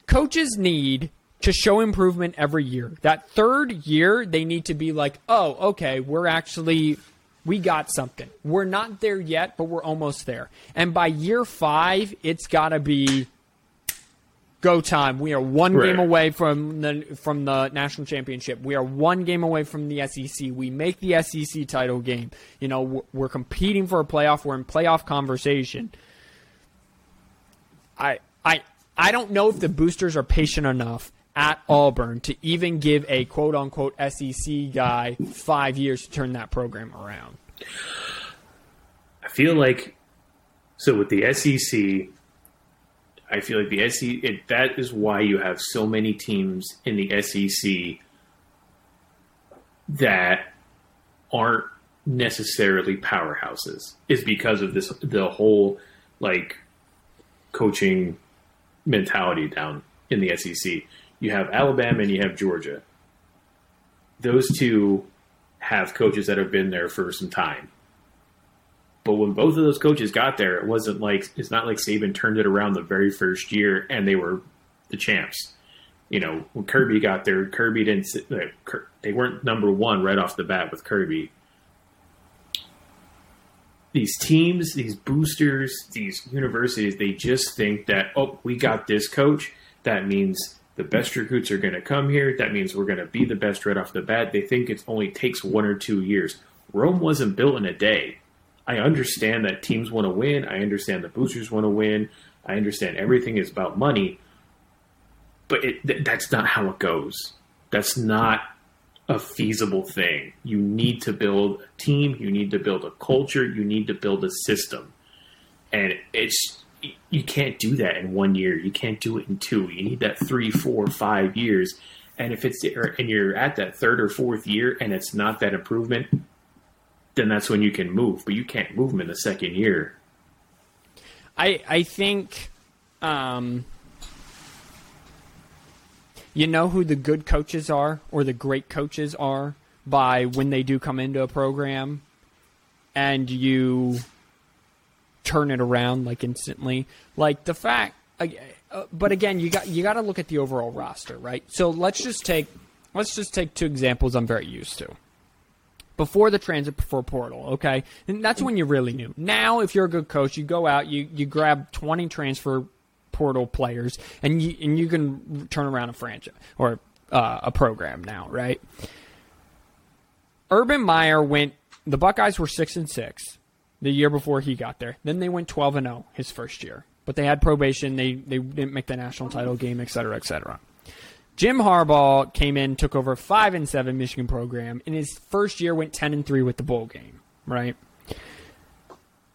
coaches need to show improvement every year. That third year, they need to be like, oh, okay, we're actually we got something. We're not there yet, but we're almost there. And by year five, it's got to be go time. We are one right. game away from the from the national championship. We are one game away from the SEC. We make the SEC title game. You know, we're competing for a playoff. We're in playoff conversation. I I I don't know if the boosters are patient enough at Auburn to even give a quote unquote SEC guy five years to turn that program around. I feel like so with the SEC I feel like the SEC it, that is why you have so many teams in the SEC that aren't necessarily powerhouses is because of this the whole like coaching mentality down in the SEC. You have Alabama and you have Georgia. Those two have coaches that have been there for some time. But when both of those coaches got there, it wasn't like it's not like Saban turned it around the very first year and they were the champs. You know, when Kirby got there, Kirby didn't. Uh, they weren't number one right off the bat with Kirby. These teams, these boosters, these universities, they just think that oh, we got this coach. That means the best recruits are going to come here. That means we're going to be the best right off the bat. They think it only takes one or two years. Rome wasn't built in a day. I understand that teams want to win. I understand the boosters want to win. I understand everything is about money, but it, th- that's not how it goes. That's not a feasible thing. You need to build a team. You need to build a culture. You need to build a system, and it's you can't do that in one year. You can't do it in two. You need that three, four, five years. And if it's and you're at that third or fourth year and it's not that improvement, then that's when you can move. But you can't move them in the second year. I I think, um, you know who the good coaches are or the great coaches are by when they do come into a program, and you turn it around like instantly. Like the fact, uh, but again, you got you got to look at the overall roster, right? So let's just take let's just take two examples I'm very used to before the transit before portal, okay? And that's when you really knew. Now, if you're a good coach, you go out, you, you grab 20 transfer portal players, and you, and you can turn around a franchise or uh, a program now, right? Urban Meyer went, the Buckeyes were 6 and 6 the year before he got there. Then they went 12 and 0 his first year. But they had probation, they, they didn't make the national title game, et cetera, et cetera. Jim Harbaugh came in, took over five and seven Michigan program. In his first year, went ten and three with the bowl game. Right.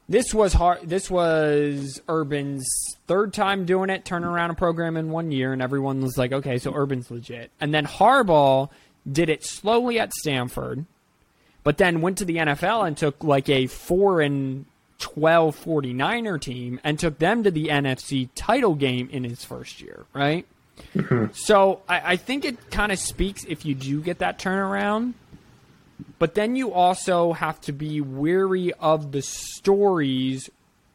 this was hard. This was Urban's third time doing it, turning around a program in one year, and everyone was like, "Okay, so Urban's legit." And then Harbaugh did it slowly at Stanford, but then went to the NFL and took like a four and 12 49er team and took them to the NFC title game in his first year, right? So I, I think it kind of speaks if you do get that turnaround. But then you also have to be weary of the stories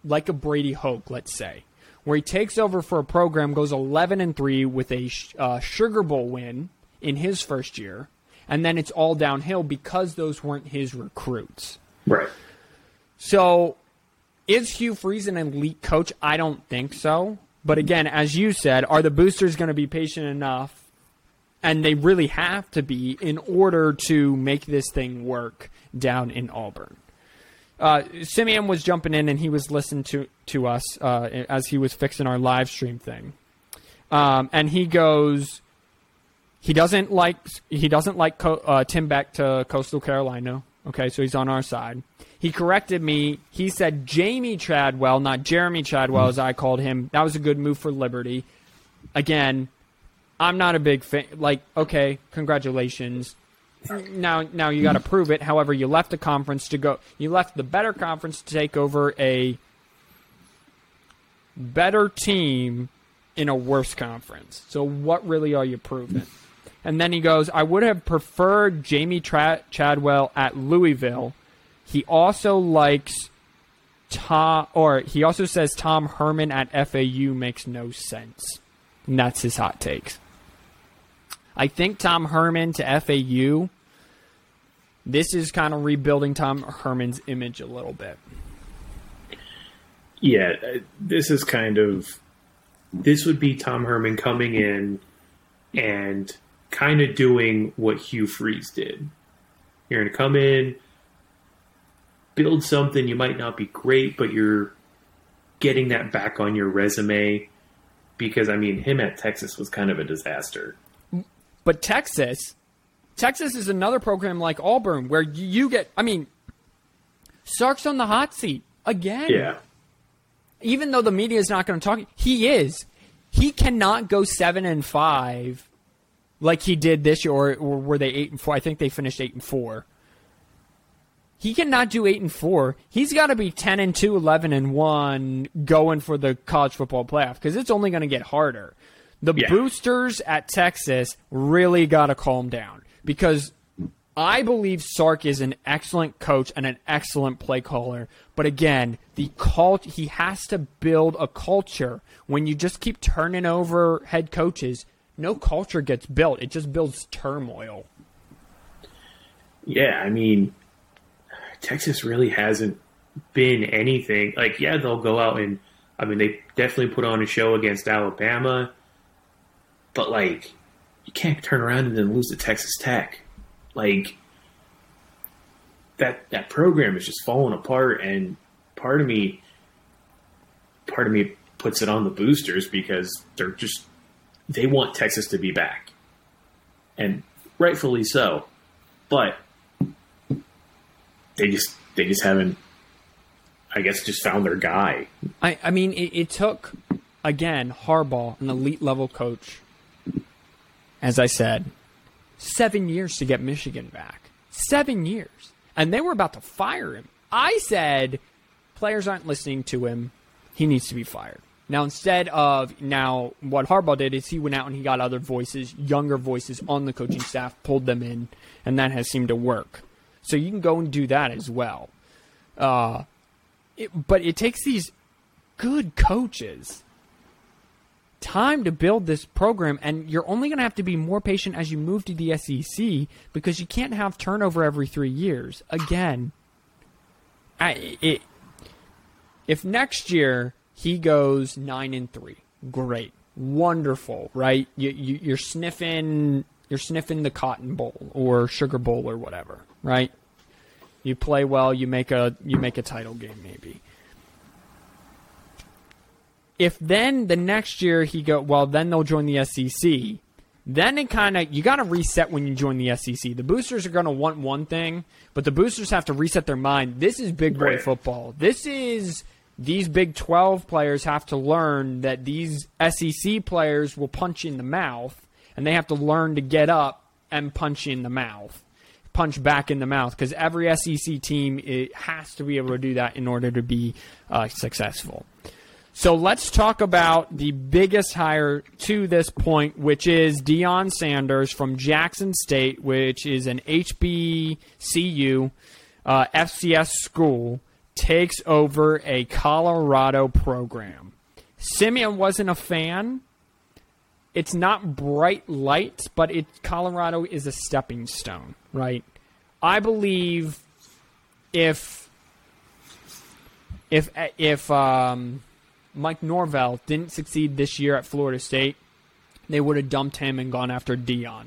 like a Brady Hoke, let's say, where he takes over for a program, goes 11 and 3 with a uh, Sugar Bowl win in his first year, and then it's all downhill because those weren't his recruits. Right. So is Hugh Freeze an elite coach? I don't think so. But again, as you said, are the boosters going to be patient enough? And they really have to be in order to make this thing work down in Auburn. Uh, Simeon was jumping in and he was listening to to us uh, as he was fixing our live stream thing, um, and he goes, he doesn't like he doesn't like uh, Tim Beck to Coastal Carolina. Okay, so he's on our side. He corrected me. He said Jamie Chadwell, not Jeremy Chadwell, as I called him. That was a good move for Liberty. Again, I'm not a big fan. Like, okay, congratulations. Now, now you got to prove it. However, you left the conference to go. You left the better conference to take over a better team in a worse conference. So, what really are you proving? And then he goes, I would have preferred Jamie Tra- Chadwell at Louisville. He also likes Tom, or he also says Tom Herman at FAU makes no sense. And that's his hot takes. I think Tom Herman to FAU, this is kind of rebuilding Tom Herman's image a little bit. Yeah, uh, this is kind of this would be Tom Herman coming in and kind of doing what Hugh Freeze did. You're going to come in, build something. You might not be great, but you're getting that back on your resume. Because I mean, him at Texas was kind of a disaster. But Texas, Texas is another program like Auburn where you get. I mean, Sark's on the hot seat again. Yeah. Even though the media is not going to talk, he is. He cannot go seven and five like he did this year, or, or were they eight and four? I think they finished eight and four. He cannot do eight and four. He's got to be ten and two, 11 and one, going for the college football playoff because it's only going to get harder. The Yeah. boosters at Texas really got to calm down because I believe Sark is an excellent coach and an excellent play caller. But again, the cult he has to build a culture. When you just keep turning over head coaches, no culture gets built. It just builds turmoil. Yeah, I mean, Texas really hasn't been anything. Like, yeah, they'll go out and, I mean, they definitely put on a show against Alabama, but, like, you can't turn around and then lose to Texas Tech. Like, that, that program is just falling apart, and part of me, part of me puts it on the boosters because they're just, they want Texas to be back. And rightfully so. But they just they just haven't I guess just found their guy. I, I mean, it, it took, again, Harbaugh, an elite level coach, as I said, seven years to get Michigan back. Seven years. And they were about to fire him. I said, players aren't listening to him. He needs to be fired. Now, instead of now, what Harbaugh did is he went out and he got other voices, younger voices on the coaching staff, pulled them in, and that has seemed to work. So you can go and do that as well. Uh, it, but it takes these good coaches time to build this program, and you're only going to have to be more patient as you move to the SEC because you can't have turnover every three years. Again, I, it, if next year he goes nine and three, great, wonderful, right? You, you, you're sniffing, you're sniffing the Cotton Bowl or Sugar Bowl or whatever, right? You play well, you make a you make a title game maybe. If then the next year he go well, then they'll join the SEC. Then it kind of you got to reset when you join the SEC. The boosters are going to want one thing, but the boosters have to reset their mind. This is big boy Right. football. This is these Big 12 players have to learn that these SEC players will punch you in the mouth, and they have to learn to get up and punch you in the mouth, punch back in the mouth, because every SEC team it has to be able to do that in order to be uh, successful. So let's talk about the biggest hire to this point, which is Deion Sanders from Jackson State, which is an HBCU uh, FCS school, takes over a Colorado program. Simeon wasn't a fan. It's not bright lights, but it Colorado is a stepping stone, right? I believe if if if um, Mike Norvell didn't succeed this year at Florida State, they would have dumped him and gone after Deion.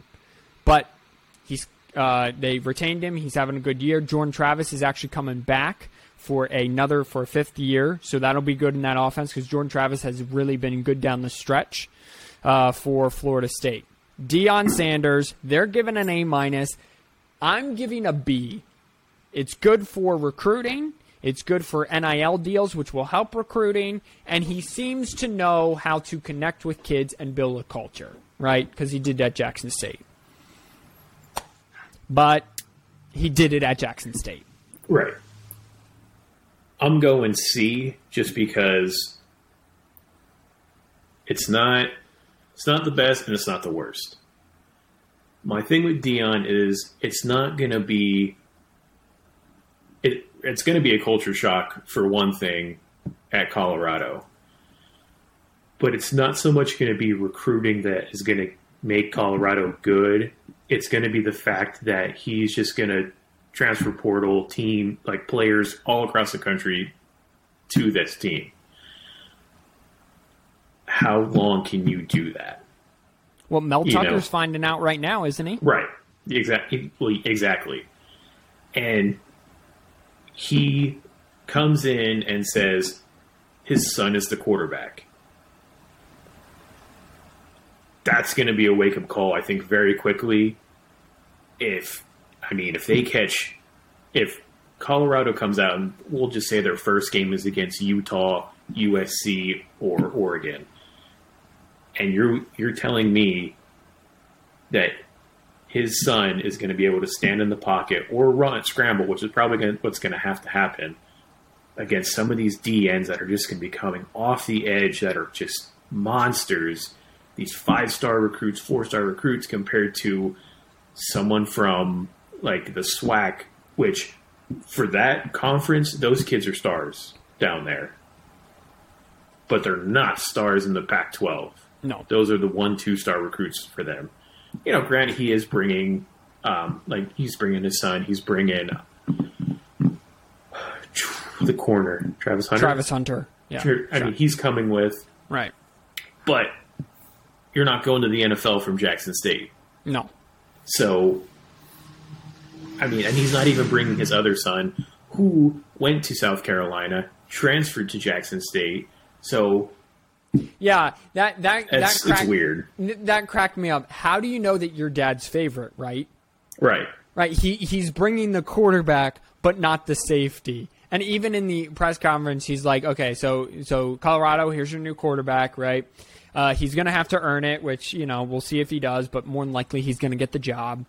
But he's uh, they retained him. He's having a good year. Jordan Travis is actually coming back for another for a fifth year, so that'll be good in that offense because Jordan Travis has really been good down the stretch uh, for Florida State. Deion Sanders, they're given an A minus. I'm giving a B. It's good for recruiting. It's good for NIL deals, which will help recruiting. And he seems to know how to connect with kids and build a culture, right? Because he did that at Jackson State. But he did it at Jackson State. Right. I'm going C just because it's not it's not the best and it's not the worst. My thing with Deion is it's not going to be it it's going to be a culture shock for one thing at Colorado. But it's not so much going to be recruiting that is going to make Colorado good. It's going to be the fact that he's just going to transfer portal team like players all across the country to this team. How long can you do that? Well, Mel You know. Tucker's finding out right now, isn't he? Right. Exactly. Exactly. And he comes in and says his son is the quarterback. That's going to be a wake up call, I think, very quickly. If, I mean, if they catch, if Colorado comes out and we'll just say their first game is against Utah, USC, or Oregon, and you're you're telling me that his son is going to be able to stand in the pocket or run scramble, which is probably going what's going to have to happen against some of these DNs that are just going to be coming off the edge that are just monsters. These five star recruits, four star recruits compared to someone from like the SWAC, which for that conference, those kids are stars down there. But they're not stars in the Pac 12 No. those are the one two star recruits for them. You know, granted, he is bringing, um, like he's bringing his son. He's bringing <sighs> the corner, Travis Hunter. Travis Hunter. Yeah. I mean, he's coming with, right. but you're not going to the NFL from Jackson State. No. So, I mean, and he's not even bringing his other son, who went to South Carolina, transferred to Jackson State. So Yeah, that that that it's, cracked, it's weird, That cracked me up. How do you know that your dad's favorite, right? right? Right. He he's bringing the quarterback, but not the safety. And even in the press conference, he's like, "Okay, so so Colorado, here's your new quarterback, right? Uh, he's going to have to earn it, which you know we'll see if he does, but more than likely he's going to get the job.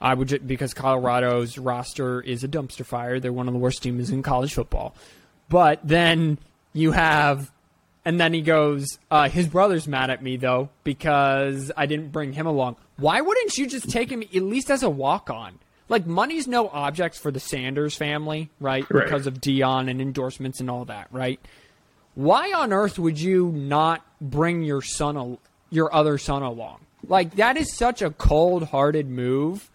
I would ju- because Colorado's roster is a dumpster fire. They're one of the worst teams in college football. But then you have, and then he goes, uh, his brother's mad at me though because I didn't bring him along. Why wouldn't you just take him at least as a walk on? Like money's no object for the Sanders family, right? Right. Because of Deion and endorsements and all that, right? Why on earth would you not bring your son, al- your other son along? Like that is such a cold-hearted move.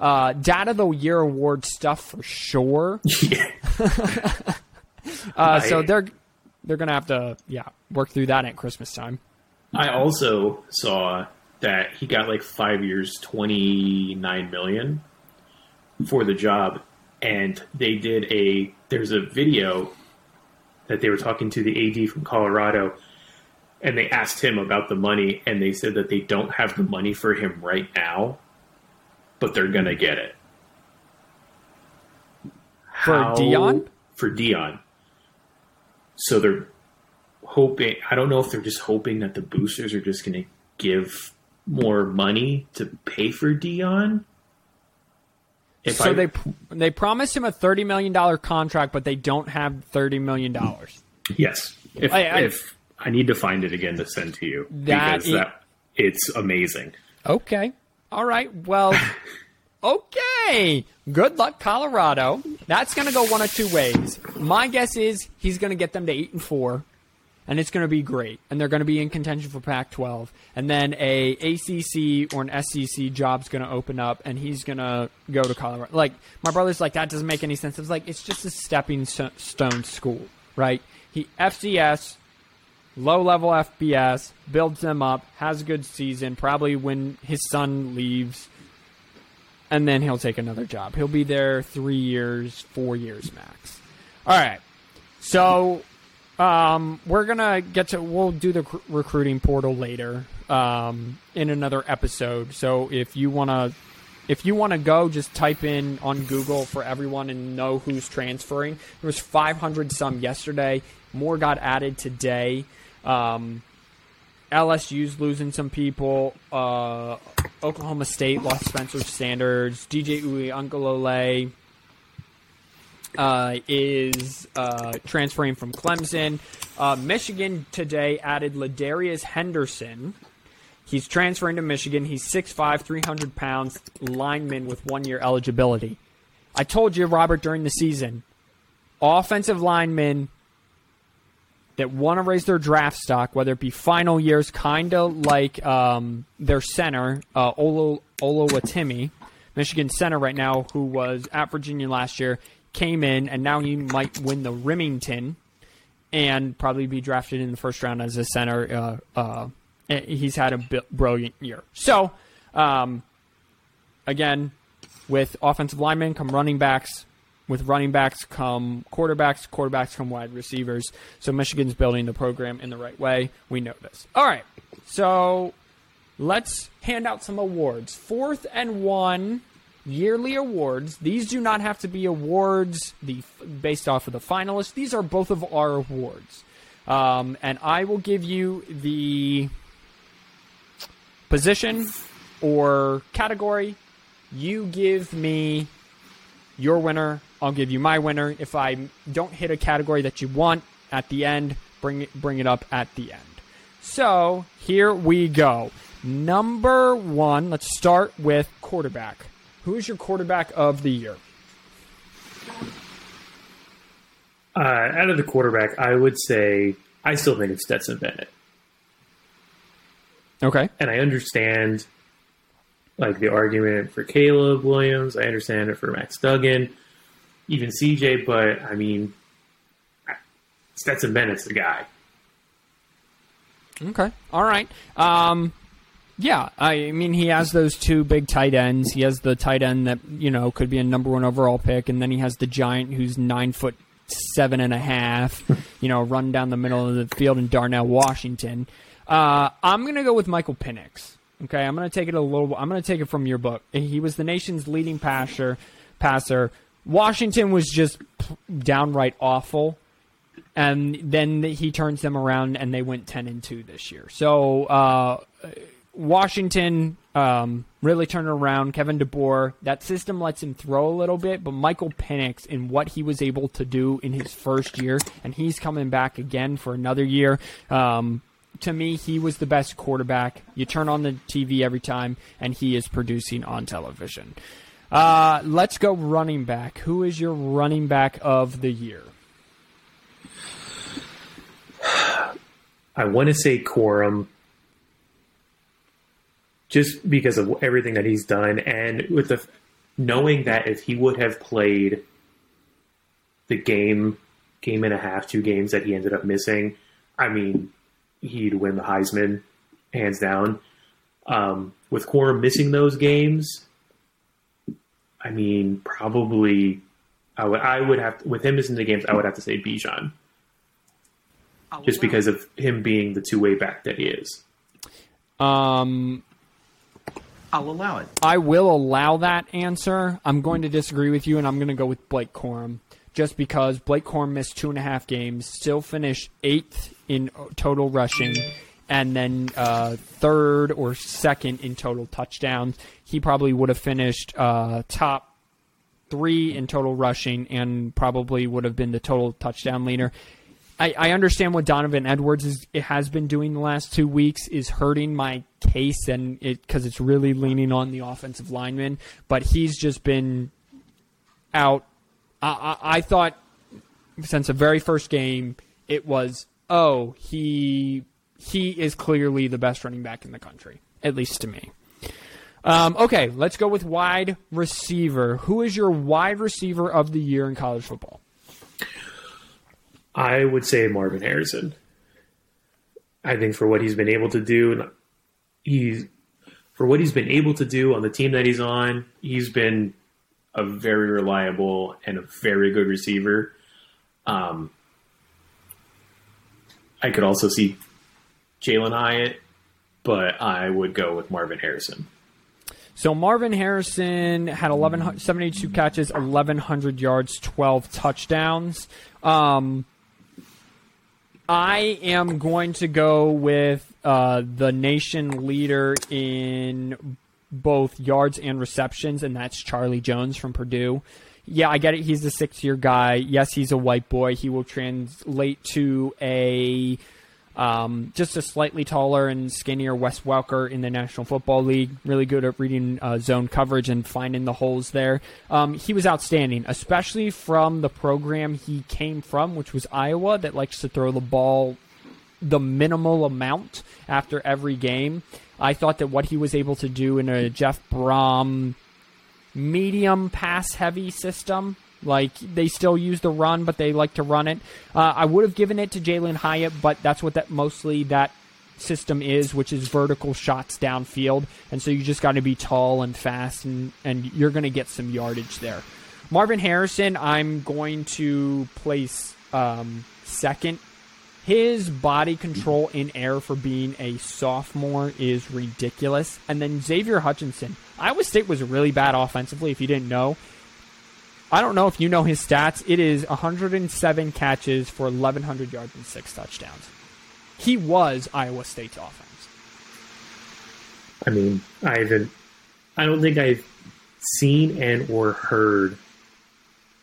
Uh, Dad of the Year award stuff for sure. <laughs> Yeah. <laughs> Uh, so they're they're gonna have to yeah work through that at Christmas time. I also saw that he got like five years, twenty nine million for the job, and they did a. There's a video that they were talking to the AD from Colorado, and they asked him about the money, and they said that they don't have the money for him right now, but they're gonna get it For Deion. For Deion. So they're hoping. I don't know if they're just hoping that the boosters are just gonna give more money to pay for Deion. If so I- they they promised him a thirty million dollar contract, but they don't have thirty million dollars. Yes. If I- I- if I need to find it again to send to you That because i- that it's amazing. Okay. All right. Well, <laughs> okay. Good luck, Colorado. That's going to go one of two ways. My guess is he's going to get them to eight and four, and it's going to be great, and they're going to be in contention for Pac-12, and then a ACC or an SEC job's going to open up, and he's going to go to Colorado. Like my brother's like that doesn't make any sense. It's like it's just a stepping stone school, right? He FCS low level FBS, builds them up, has a good season, probably when his son leaves, and then he'll take another job. He'll be there three years, four years max. All right. So um, we're gonna get to we'll do the cr- recruiting portal later um, in another episode. So if you wanna if you want to go, just type in on Google for everyone and know who's transferring. There was 500 some yesterday. More got added today. Um, LSU's losing some people. Uh, Oklahoma State lost Spencer Sanders. DJ Uiagalelei uh, is uh, transferring from Clemson. Uh, Michigan today added Ladarius Henderson. He's transferring to Michigan. He's 6'5", 300 pounds, lineman with one year eligibility. I told you, Robert, during the season, offensive linemen that want to raise their draft stock, whether it be final years, kind of like um, their center, uh, Olo Michigan center right now, who was at Virginia last year, came in, and now he might win the Remington and probably be drafted in the first round as a center. Uh, uh, he's had a brilliant year. So, um, again, with offensive linemen come running backs. With running backs come quarterbacks, quarterbacks come wide receivers. So Michigan's building the program in the right way. We know this. All right. So let's hand out some awards. Fourth and one yearly awards. These do not have to be awards the based off of the finalists. These are both of our awards. Um, and I will give you the position or category. You give me your winner. I'll give you my winner. If I don't hit a category that you want at the end, bring it bring it up at the end. So here we go. Number one. Let's start with quarterback. Who is your quarterback of the year? Uh, out of the quarterback, I would say I still think it's Stetson Bennett, Okay. and I understand like the argument for Caleb Williams. I understand it for Max Duggan, even CJ. But I mean, Stetson Bennett's the guy. Okay. All right. Um, yeah, I mean he has those two big tight ends. He has the tight end that you know could be a number one overall pick, and then he has the giant who's nine foot seven and a half. <laughs> you know, run down the middle of the field in Darnell, Washington. Uh, I'm gonna go with Michael Penix. Okay, I'm gonna take it a little. I'm gonna take it from your book. He was the nation's leading passer. Passer. Washington was just downright awful and then he turns them around and they went 10 and 2 this year so uh, washington um, really turned around kevin deboer that system lets him throw a little bit but michael Penix in what he was able to do in his first year and he's coming back again for another year um, to me, he was the best quarterback. You turn on the TV every time, and he is producing on television. Uh, let's go running back. Who is your running back of the year? I want to say Corum, just because of everything that he's done, and with the knowing that if he would have played the game, game and a half, two games that he ended up missing, I mean, he'd win the Heisman hands down. Um, with Corum missing those games, I mean, probably I would I would have with him missing the games, I would have to say Bijan. just because of him being the two way back that he is. Um, I'll allow it. I will allow that answer. I'm going to disagree with you, and I'm going to go with Blake Corum. Just because Blake Corum missed two and a half games, still finished eighth in total rushing, and then uh, third or second in total touchdowns. He probably would have finished uh, top three in total rushing and probably would have been the total touchdown leader. I, I understand what Donovan Edwards is, has been doing the last two weeks is hurting my case and it because it's really leaning on the offensive lineman, but he's just been out. I, I, I thought since the very first game it was oh he he is clearly the best running back in the country at least to me. Um, okay, let's go with wide receiver. Who is your wide receiver of the year in college football? I would say Marvin Harrison. I think for what he's been able to do, he's for what he's been able to do on the team that he's on, he's been a very reliable and a very good receiver. Um, I could also see Jalin Hyatt, but I would go with Marvin Harrison. So Marvin Harrison had 11, 72 catches, 1,100 yards, 12 touchdowns. Um, I am going to go with uh, the nation leader in both yards and receptions, and that's Charlie Jones from Purdue. Yeah, I get it. He's the six year guy. Yes, he's a white boy. He will translate to a um, just a slightly taller and skinnier Wes Welker in the National Football League. Really good at reading uh, zone coverage and finding the holes there. Um, he was outstanding, especially from the program he came from, which was Iowa, that likes to throw the ball the minimal amount after every game. I thought that what he was able to do in a Jeff Brohm medium pass heavy system like they still use the run, but they like to run it. Uh, I would have given it to Jalin Hyatt, but that's what that mostly that system is, which is vertical shots downfield, and so you just got to be tall and fast, and and you're going to get some yardage there. Marvin Harrison, I'm going to place um, second. His body control in air for being a sophomore is ridiculous. And then Xavier Hutchinson. Iowa State was really bad offensively, if you didn't know. I don't know if you know his stats. It is 107 catches for 1,100 yards and six touchdowns. He was Iowa State's offense. I mean, I haven't. I don't think I've seen and or heard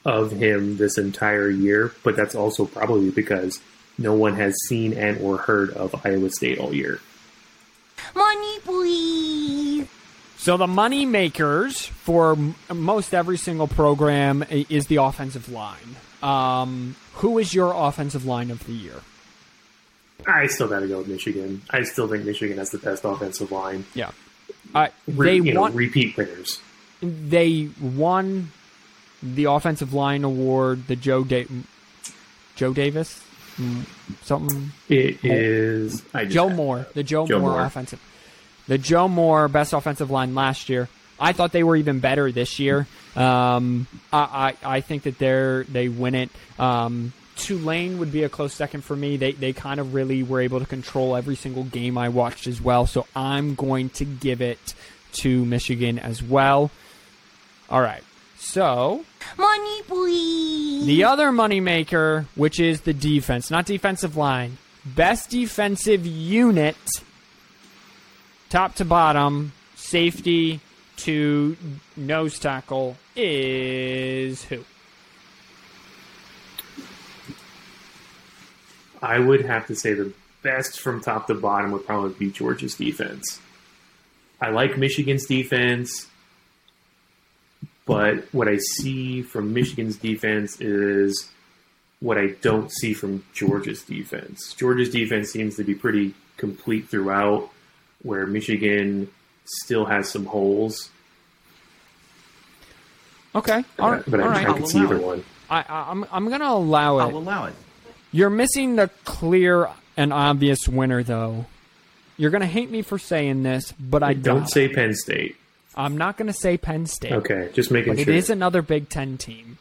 of him this entire year, but that's also probably because no one has seen and or heard of Iowa State all year. Money, please. So the money makers for m- most every single program is the offensive line. Um, who is your offensive line of the year? I still got to go with Michigan. I still think Michigan has the best offensive line. Yeah, uh, Re- they you know, won. repeat winners. They won the offensive line award. The Joe da- Joe Davis, Mm, something It is Joe Moore, the Joe, Joe Moore, Moore. offensive, the Joe Moore best offensive line last year. I thought they were even better this year. Um, I, I I think that they're they win it. Um, Tulane would be a close second for me. They they kind of really were able to control every single game I watched as well. So I'm going to give it to Michigan as well. All right. So Money, please. the other moneymaker, which is the defense, not defensive line, best defensive unit, top to bottom, safety to nose tackle, is who? I would have to say the best from top to bottom would probably be Georgia's defense. I like Michigan's defense, but what I see from Michigan's defense is what I don't see from Georgia's defense. Georgia's defense seems to be pretty complete throughout, where Michigan still has some holes. Okay, all right, but all I, right. I could see either it. one. I, I, I'm I'm gonna allow it. I'll allow it. You're missing the clear and obvious winner, though. You're gonna hate me for saying this, but I Don't don't. say Penn State. I'm not gonna say Penn State. Okay, just making But sure. It is another Big Ten team.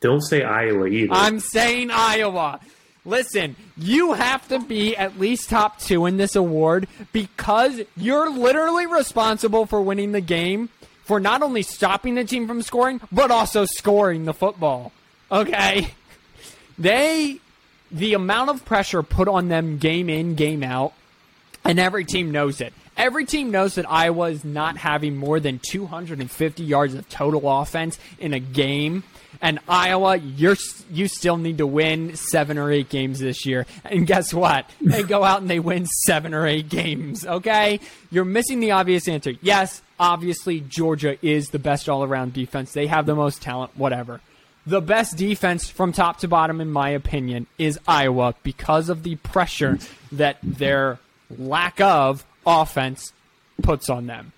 Don't say Iowa either. I'm saying Iowa. Listen, you have to be at least top two in this award because you're literally responsible for winning the game, for not only stopping the team from scoring, but also scoring the football. Okay? They, the amount of pressure put on them game in, game out, and every team knows it. Every team knows that Iowa is not having more than 250 yards of total offense in a game. And Iowa, you're you still need to win seven or eight games this year. And guess what? They go out and they win seven or eight games. Okay, you're missing the obvious answer. Yes, obviously Georgia is the best all-around defense. They have the most talent. Whatever. The best defense from top to bottom, in my opinion, is Iowa because of the pressure that their lack of offense puts on them.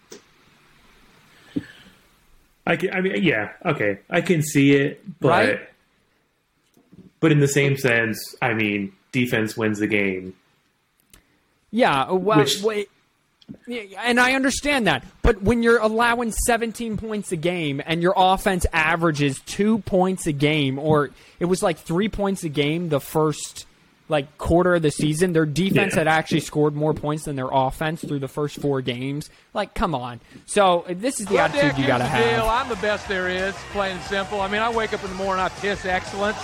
I can, I mean, yeah, okay, I can see it, but Right? but in the same sense, I mean, defense wins the game. Yeah, uh, well, Which- wait, and I understand that. But when you're allowing 17 points a game and your offense averages two points a game, or it was like three points a game the first like quarter of the season, their defense Yeah. had actually scored more points than their offense through the first four games. Like, come on. So this is the Well, Dick, attitude you got to the deal. have. I'm the best there is, plain and simple. I mean, I wake up in the morning, I piss excellence.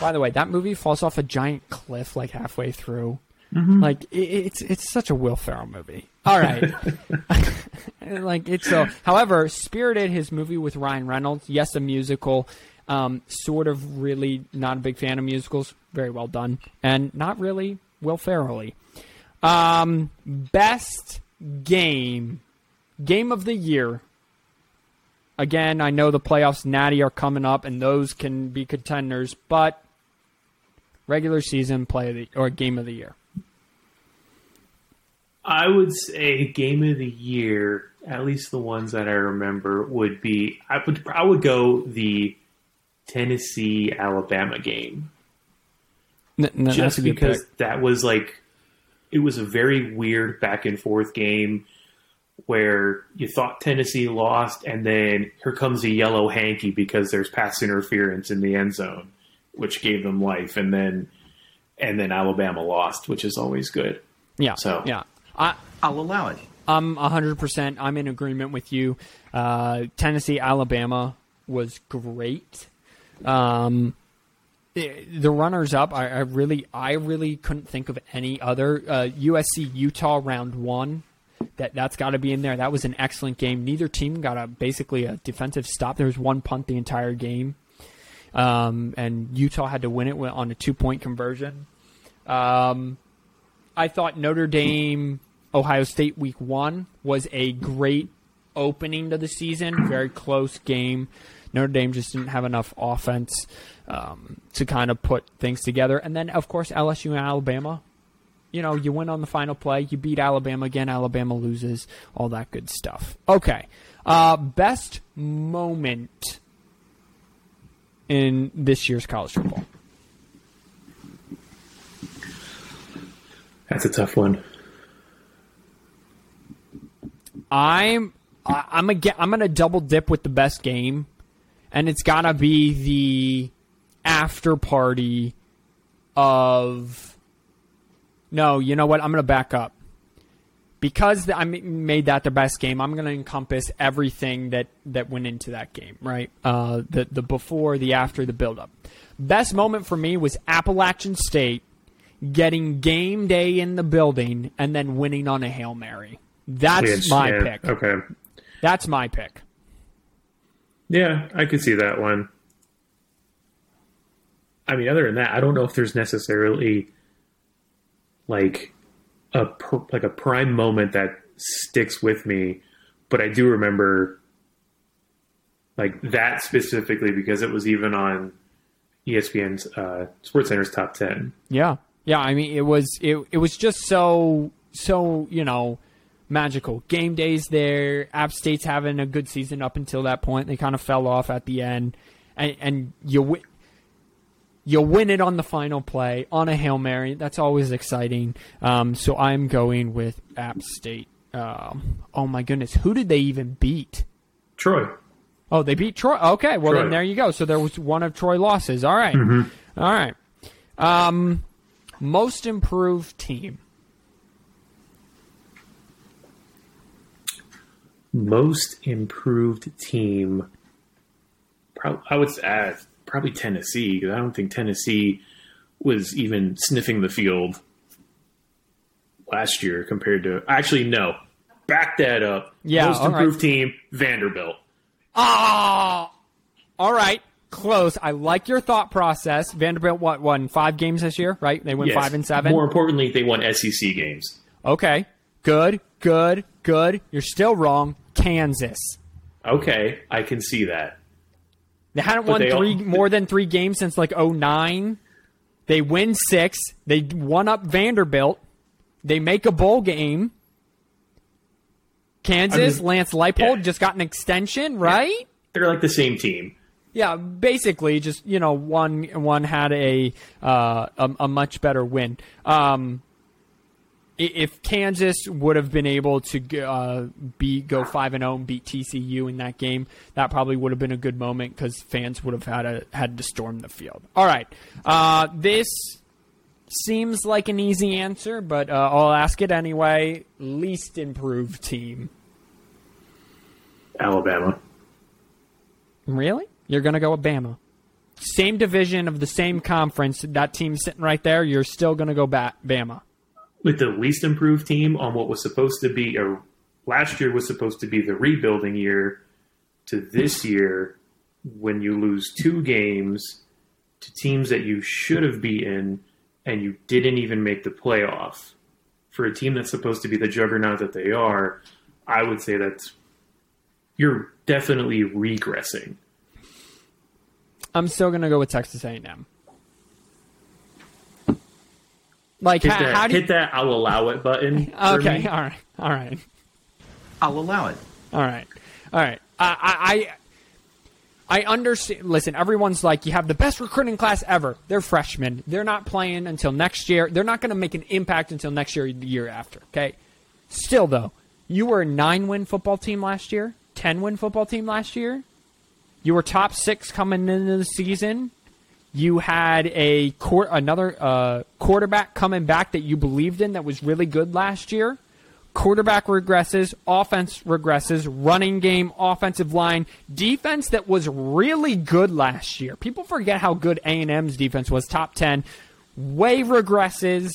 By the way, that movie falls off a giant cliff like halfway through. Mm-hmm. Like it, it's it's such a Will Ferrell movie. All right, <laughs> <laughs> like it's so. However, Spirited, his movie with Ryan Reynolds, yes, a musical. Um, sort of really not a big fan of musicals. Very well done, and not really Will Ferrell. Um, best game, game of the year. Again, I know the playoffs, Natty, are coming up, and those can be contenders, but regular season play the or game of the year. I would say game of the year, at least the ones that I remember, would be I would I would go the Tennessee Alabama game N- n- just because that was like it was a very weird back and forth game where you thought Tennessee lost and then here comes a yellow hanky because there's pass interference in the end zone which gave them life and then and then Alabama lost which is always good. Yeah. So- yeah, I, I'll allow it. I'm 100%. I'm in agreement with you. Uh, Tennessee, Alabama was great. Um, the runners up, I, I really, I really couldn't think of any other. Uh, USC, Utah, round one. That that's got to be in there. That was an excellent game. Neither team got a basically a defensive stop. There was one punt the entire game, um, and Utah had to win it on a two point conversion. Um, I thought Notre Dame, Ohio State week one was a great opening to the season. Very close game. Notre Dame just didn't have enough offense um, to kind of put things together. And then, of course, LSU and Alabama. You know, you win on the final play, you beat Alabama again, Alabama loses, all that good stuff. Okay. Uh, best moment in this year's college football. That's a tough one. I'm I'm a, I'm gonna double dip with the best game, and it's gotta be the after party of. No, you know what? I'm gonna back up because I made that the best game. I'm gonna encompass everything that that went into that game. Right, uh, the the before, the after, the build up. Best moment for me was Appalachian State getting game day in the building and then winning on a hail mary. That's my yeah, pick. Okay. That's my pick. Yeah, I could see that one. I mean, other than that, I don't know if there's necessarily like a like a prime moment that sticks with me, but I do remember like that specifically because it was even on ESPN's uh, SportsCenter's top ten. Yeah, yeah. I mean, it was it it was just so so you know magical. Game days there. App State's having a good season up until that point. They kind of fell off at the end, and and you win. You win it on the final play on a hail mary. That's always exciting. Um, so I'm going with App State. Um, oh my goodness, who did they even beat? Troy. Oh, they beat Troy. Okay, well Troy. then there you go. So there was one of Troy losses. All right. All right. Um, Most improved team. Most improved team. Prob- I would add probably Tennessee because I don't think Tennessee was even sniffing the field last year compared to. Actually, no. Back that up. Yeah, Most all right. improved team, Vanderbilt. Ah, all right, close. I like your thought process. Vanderbilt what won five games this year, right? They win Yes. five and seven. More importantly, they won SEC games. Okay, good, good, good. You're still wrong. Kansas. Okay, I can see that. They hadn't But won they all- three more than three games since like 09. They win six. They won up Vanderbilt. They make a bowl game. Kansas, I mean, Lance Leipold yeah. just got an extension, right? They're like the same team. Yeah, basically, just you know, one one had a uh, a, a much better win. Um, if Kansas would have been able to uh, beat go five and zero and beat TCU in that game, that probably would have been a good moment because fans would have had a, had to storm the field. All right, uh, this seems like an easy answer, but uh, I'll ask it anyway. Least improved team. Alabama. Really? You're going to go with Bama. Same division of the same conference. That team's sitting right there. You're still going to go bat Bama. With the least improved team on what was supposed to be a last year was supposed to be the rebuilding year to this year when you lose two games to teams that you should have beaten and you didn't even make the playoff. For a team that's supposed to be the juggernaut that they are, I would say that's you're definitely regressing. I'm still going to go with Texas A&M. Like Hit how, that, how do you, hit that I'll allow it button. <laughs> Okay, all right. All right. I'll allow it. All right. All right. I I I understand. Listen, everyone's like, you have the best recruiting class ever. They're freshmen. They're not playing until next year. They're not going to make an impact until next year, the year after. Okay. Still, though, you were a nine-win football team last year, ten-win football team last year. You were top six coming into the season. You had a quar another uh, quarterback coming back that you believed in that was really good last year. Quarterback regresses, offense regresses, running game, offensive line, defense that was really good last year. People forget how good A&M's defense was, top 10. Way regresses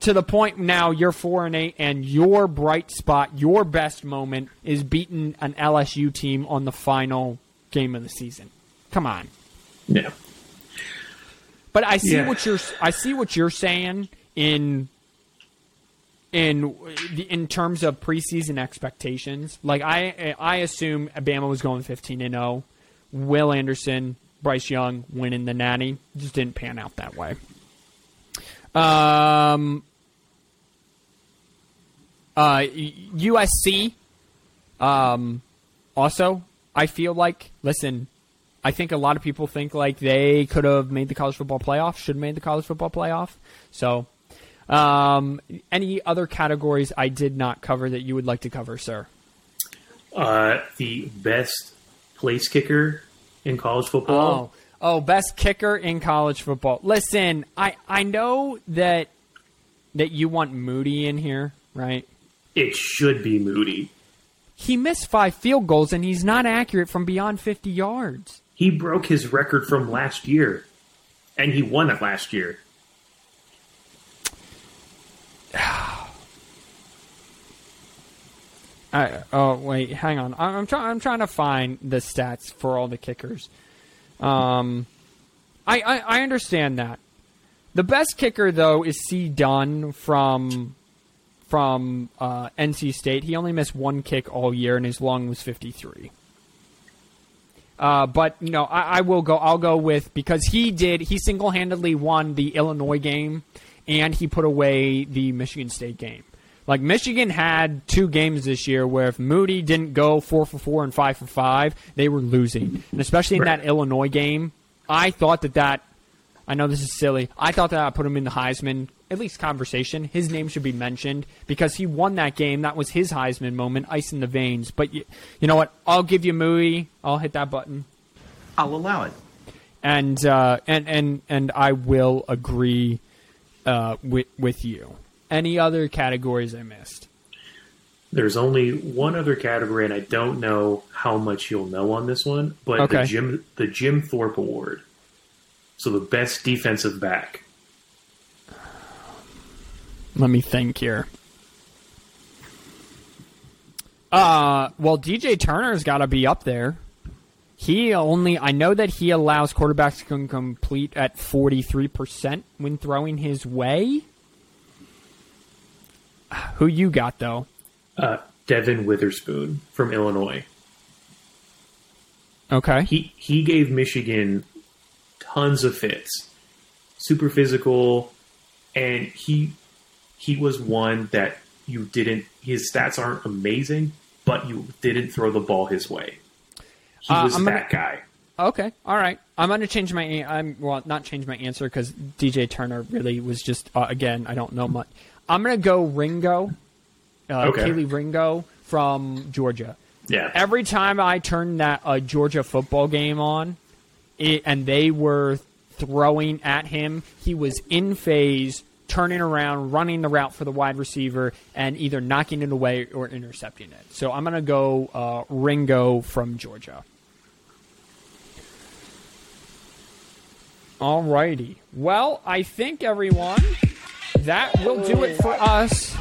to the point now you're 4 and 8 and your bright spot, your best moment is beating an LSU team on the final game of the season. Come on. Yeah. But I see Yeah. what you're I see what you're saying in in in terms of preseason expectations. Like I I assume Alabama was going 15 and 0. Will Anderson, Bryce Young winning the Natty just didn't pan out that way. Um uh USC um also I feel like listen I think a lot of people think like they could have made the college football playoff, should have made the college football playoff. So, um, any other categories I did not cover that you would like to cover, sir? Uh, the best place kicker in college football. Oh, oh, best kicker in college football. Listen, I I know that that you want Moody in here, right? It should be Moody. He missed five field goals and he's not accurate from beyond 50 yards. He broke his record from last year, and he won it last year. <sighs> I, oh wait, hang on. I- I'm trying. I'm trying to find the stats for all the kickers. Um, I, I I understand that. The best kicker though is C. Dunn from from uh, NC State. He only missed one kick all year, and his long was 53. Uh, but no, I, I will go. I'll go with because he did. He single handedly won the Illinois game, and he put away the Michigan State game. Like Michigan had two games this year where if Moody didn't go four for four and five for five, they were losing. And especially in that Illinois game, I thought that that. I know this is silly. I thought that I put him in the Heisman at least conversation. His name should be mentioned because he won that game. That was his Heisman moment, ice in the veins. But you, you know what? I'll give you Moody. I'll hit that button I'll allow it. and uh, and and and I will agree uh, with with you. Any other categories I missed? There's only one other category, and I don't know how much you'll know on this one, but Okay. the Jim the Jim Thorpe Award. So the best defensive back. Let me think here. Uh, well, DJ Turner's got to be up there. He only, I know that he allows quarterbacks to complete at 43% when throwing his way. Who you got, though? Uh, Devon Witherspoon from Illinois. Okay. He he gave Michigan tons of fits, super physical, and he he was one that you didn't. His stats aren't amazing, but you didn't throw the ball his way. He Uh, was I'm gonna- that guy. Okay, all right. I'm going to change my. I'm well, not change my answer because DJ Turner really was just uh, again. I don't know much. I'm going to go Ringo, uh, Okay. Kelee Ringo from Georgia. Yeah, Every time I turn that uh, Georgia football game on, it, and they were throwing at him, he was in phase, turning around, running the route for the wide receiver, and either knocking it away or intercepting it. So I'm going to go uh, Ringo from Georgia. Alrighty. Well, I think everyone, that will do it for us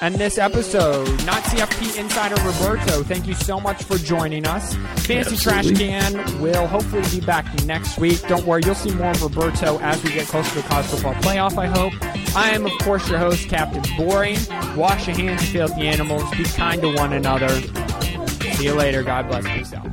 and this episode. Not CFP Insider Roberto, thank you so much for joining us. Fantasy Trash. Can will hopefully be back next week. Don't worry, you'll see more of Roberto as we get closer to the college football playoff, I hope. I am, of course, your host, Captain Boring. Wash your hands, you filthy animals. Be kind to one another. See you later. God bless. Peace out.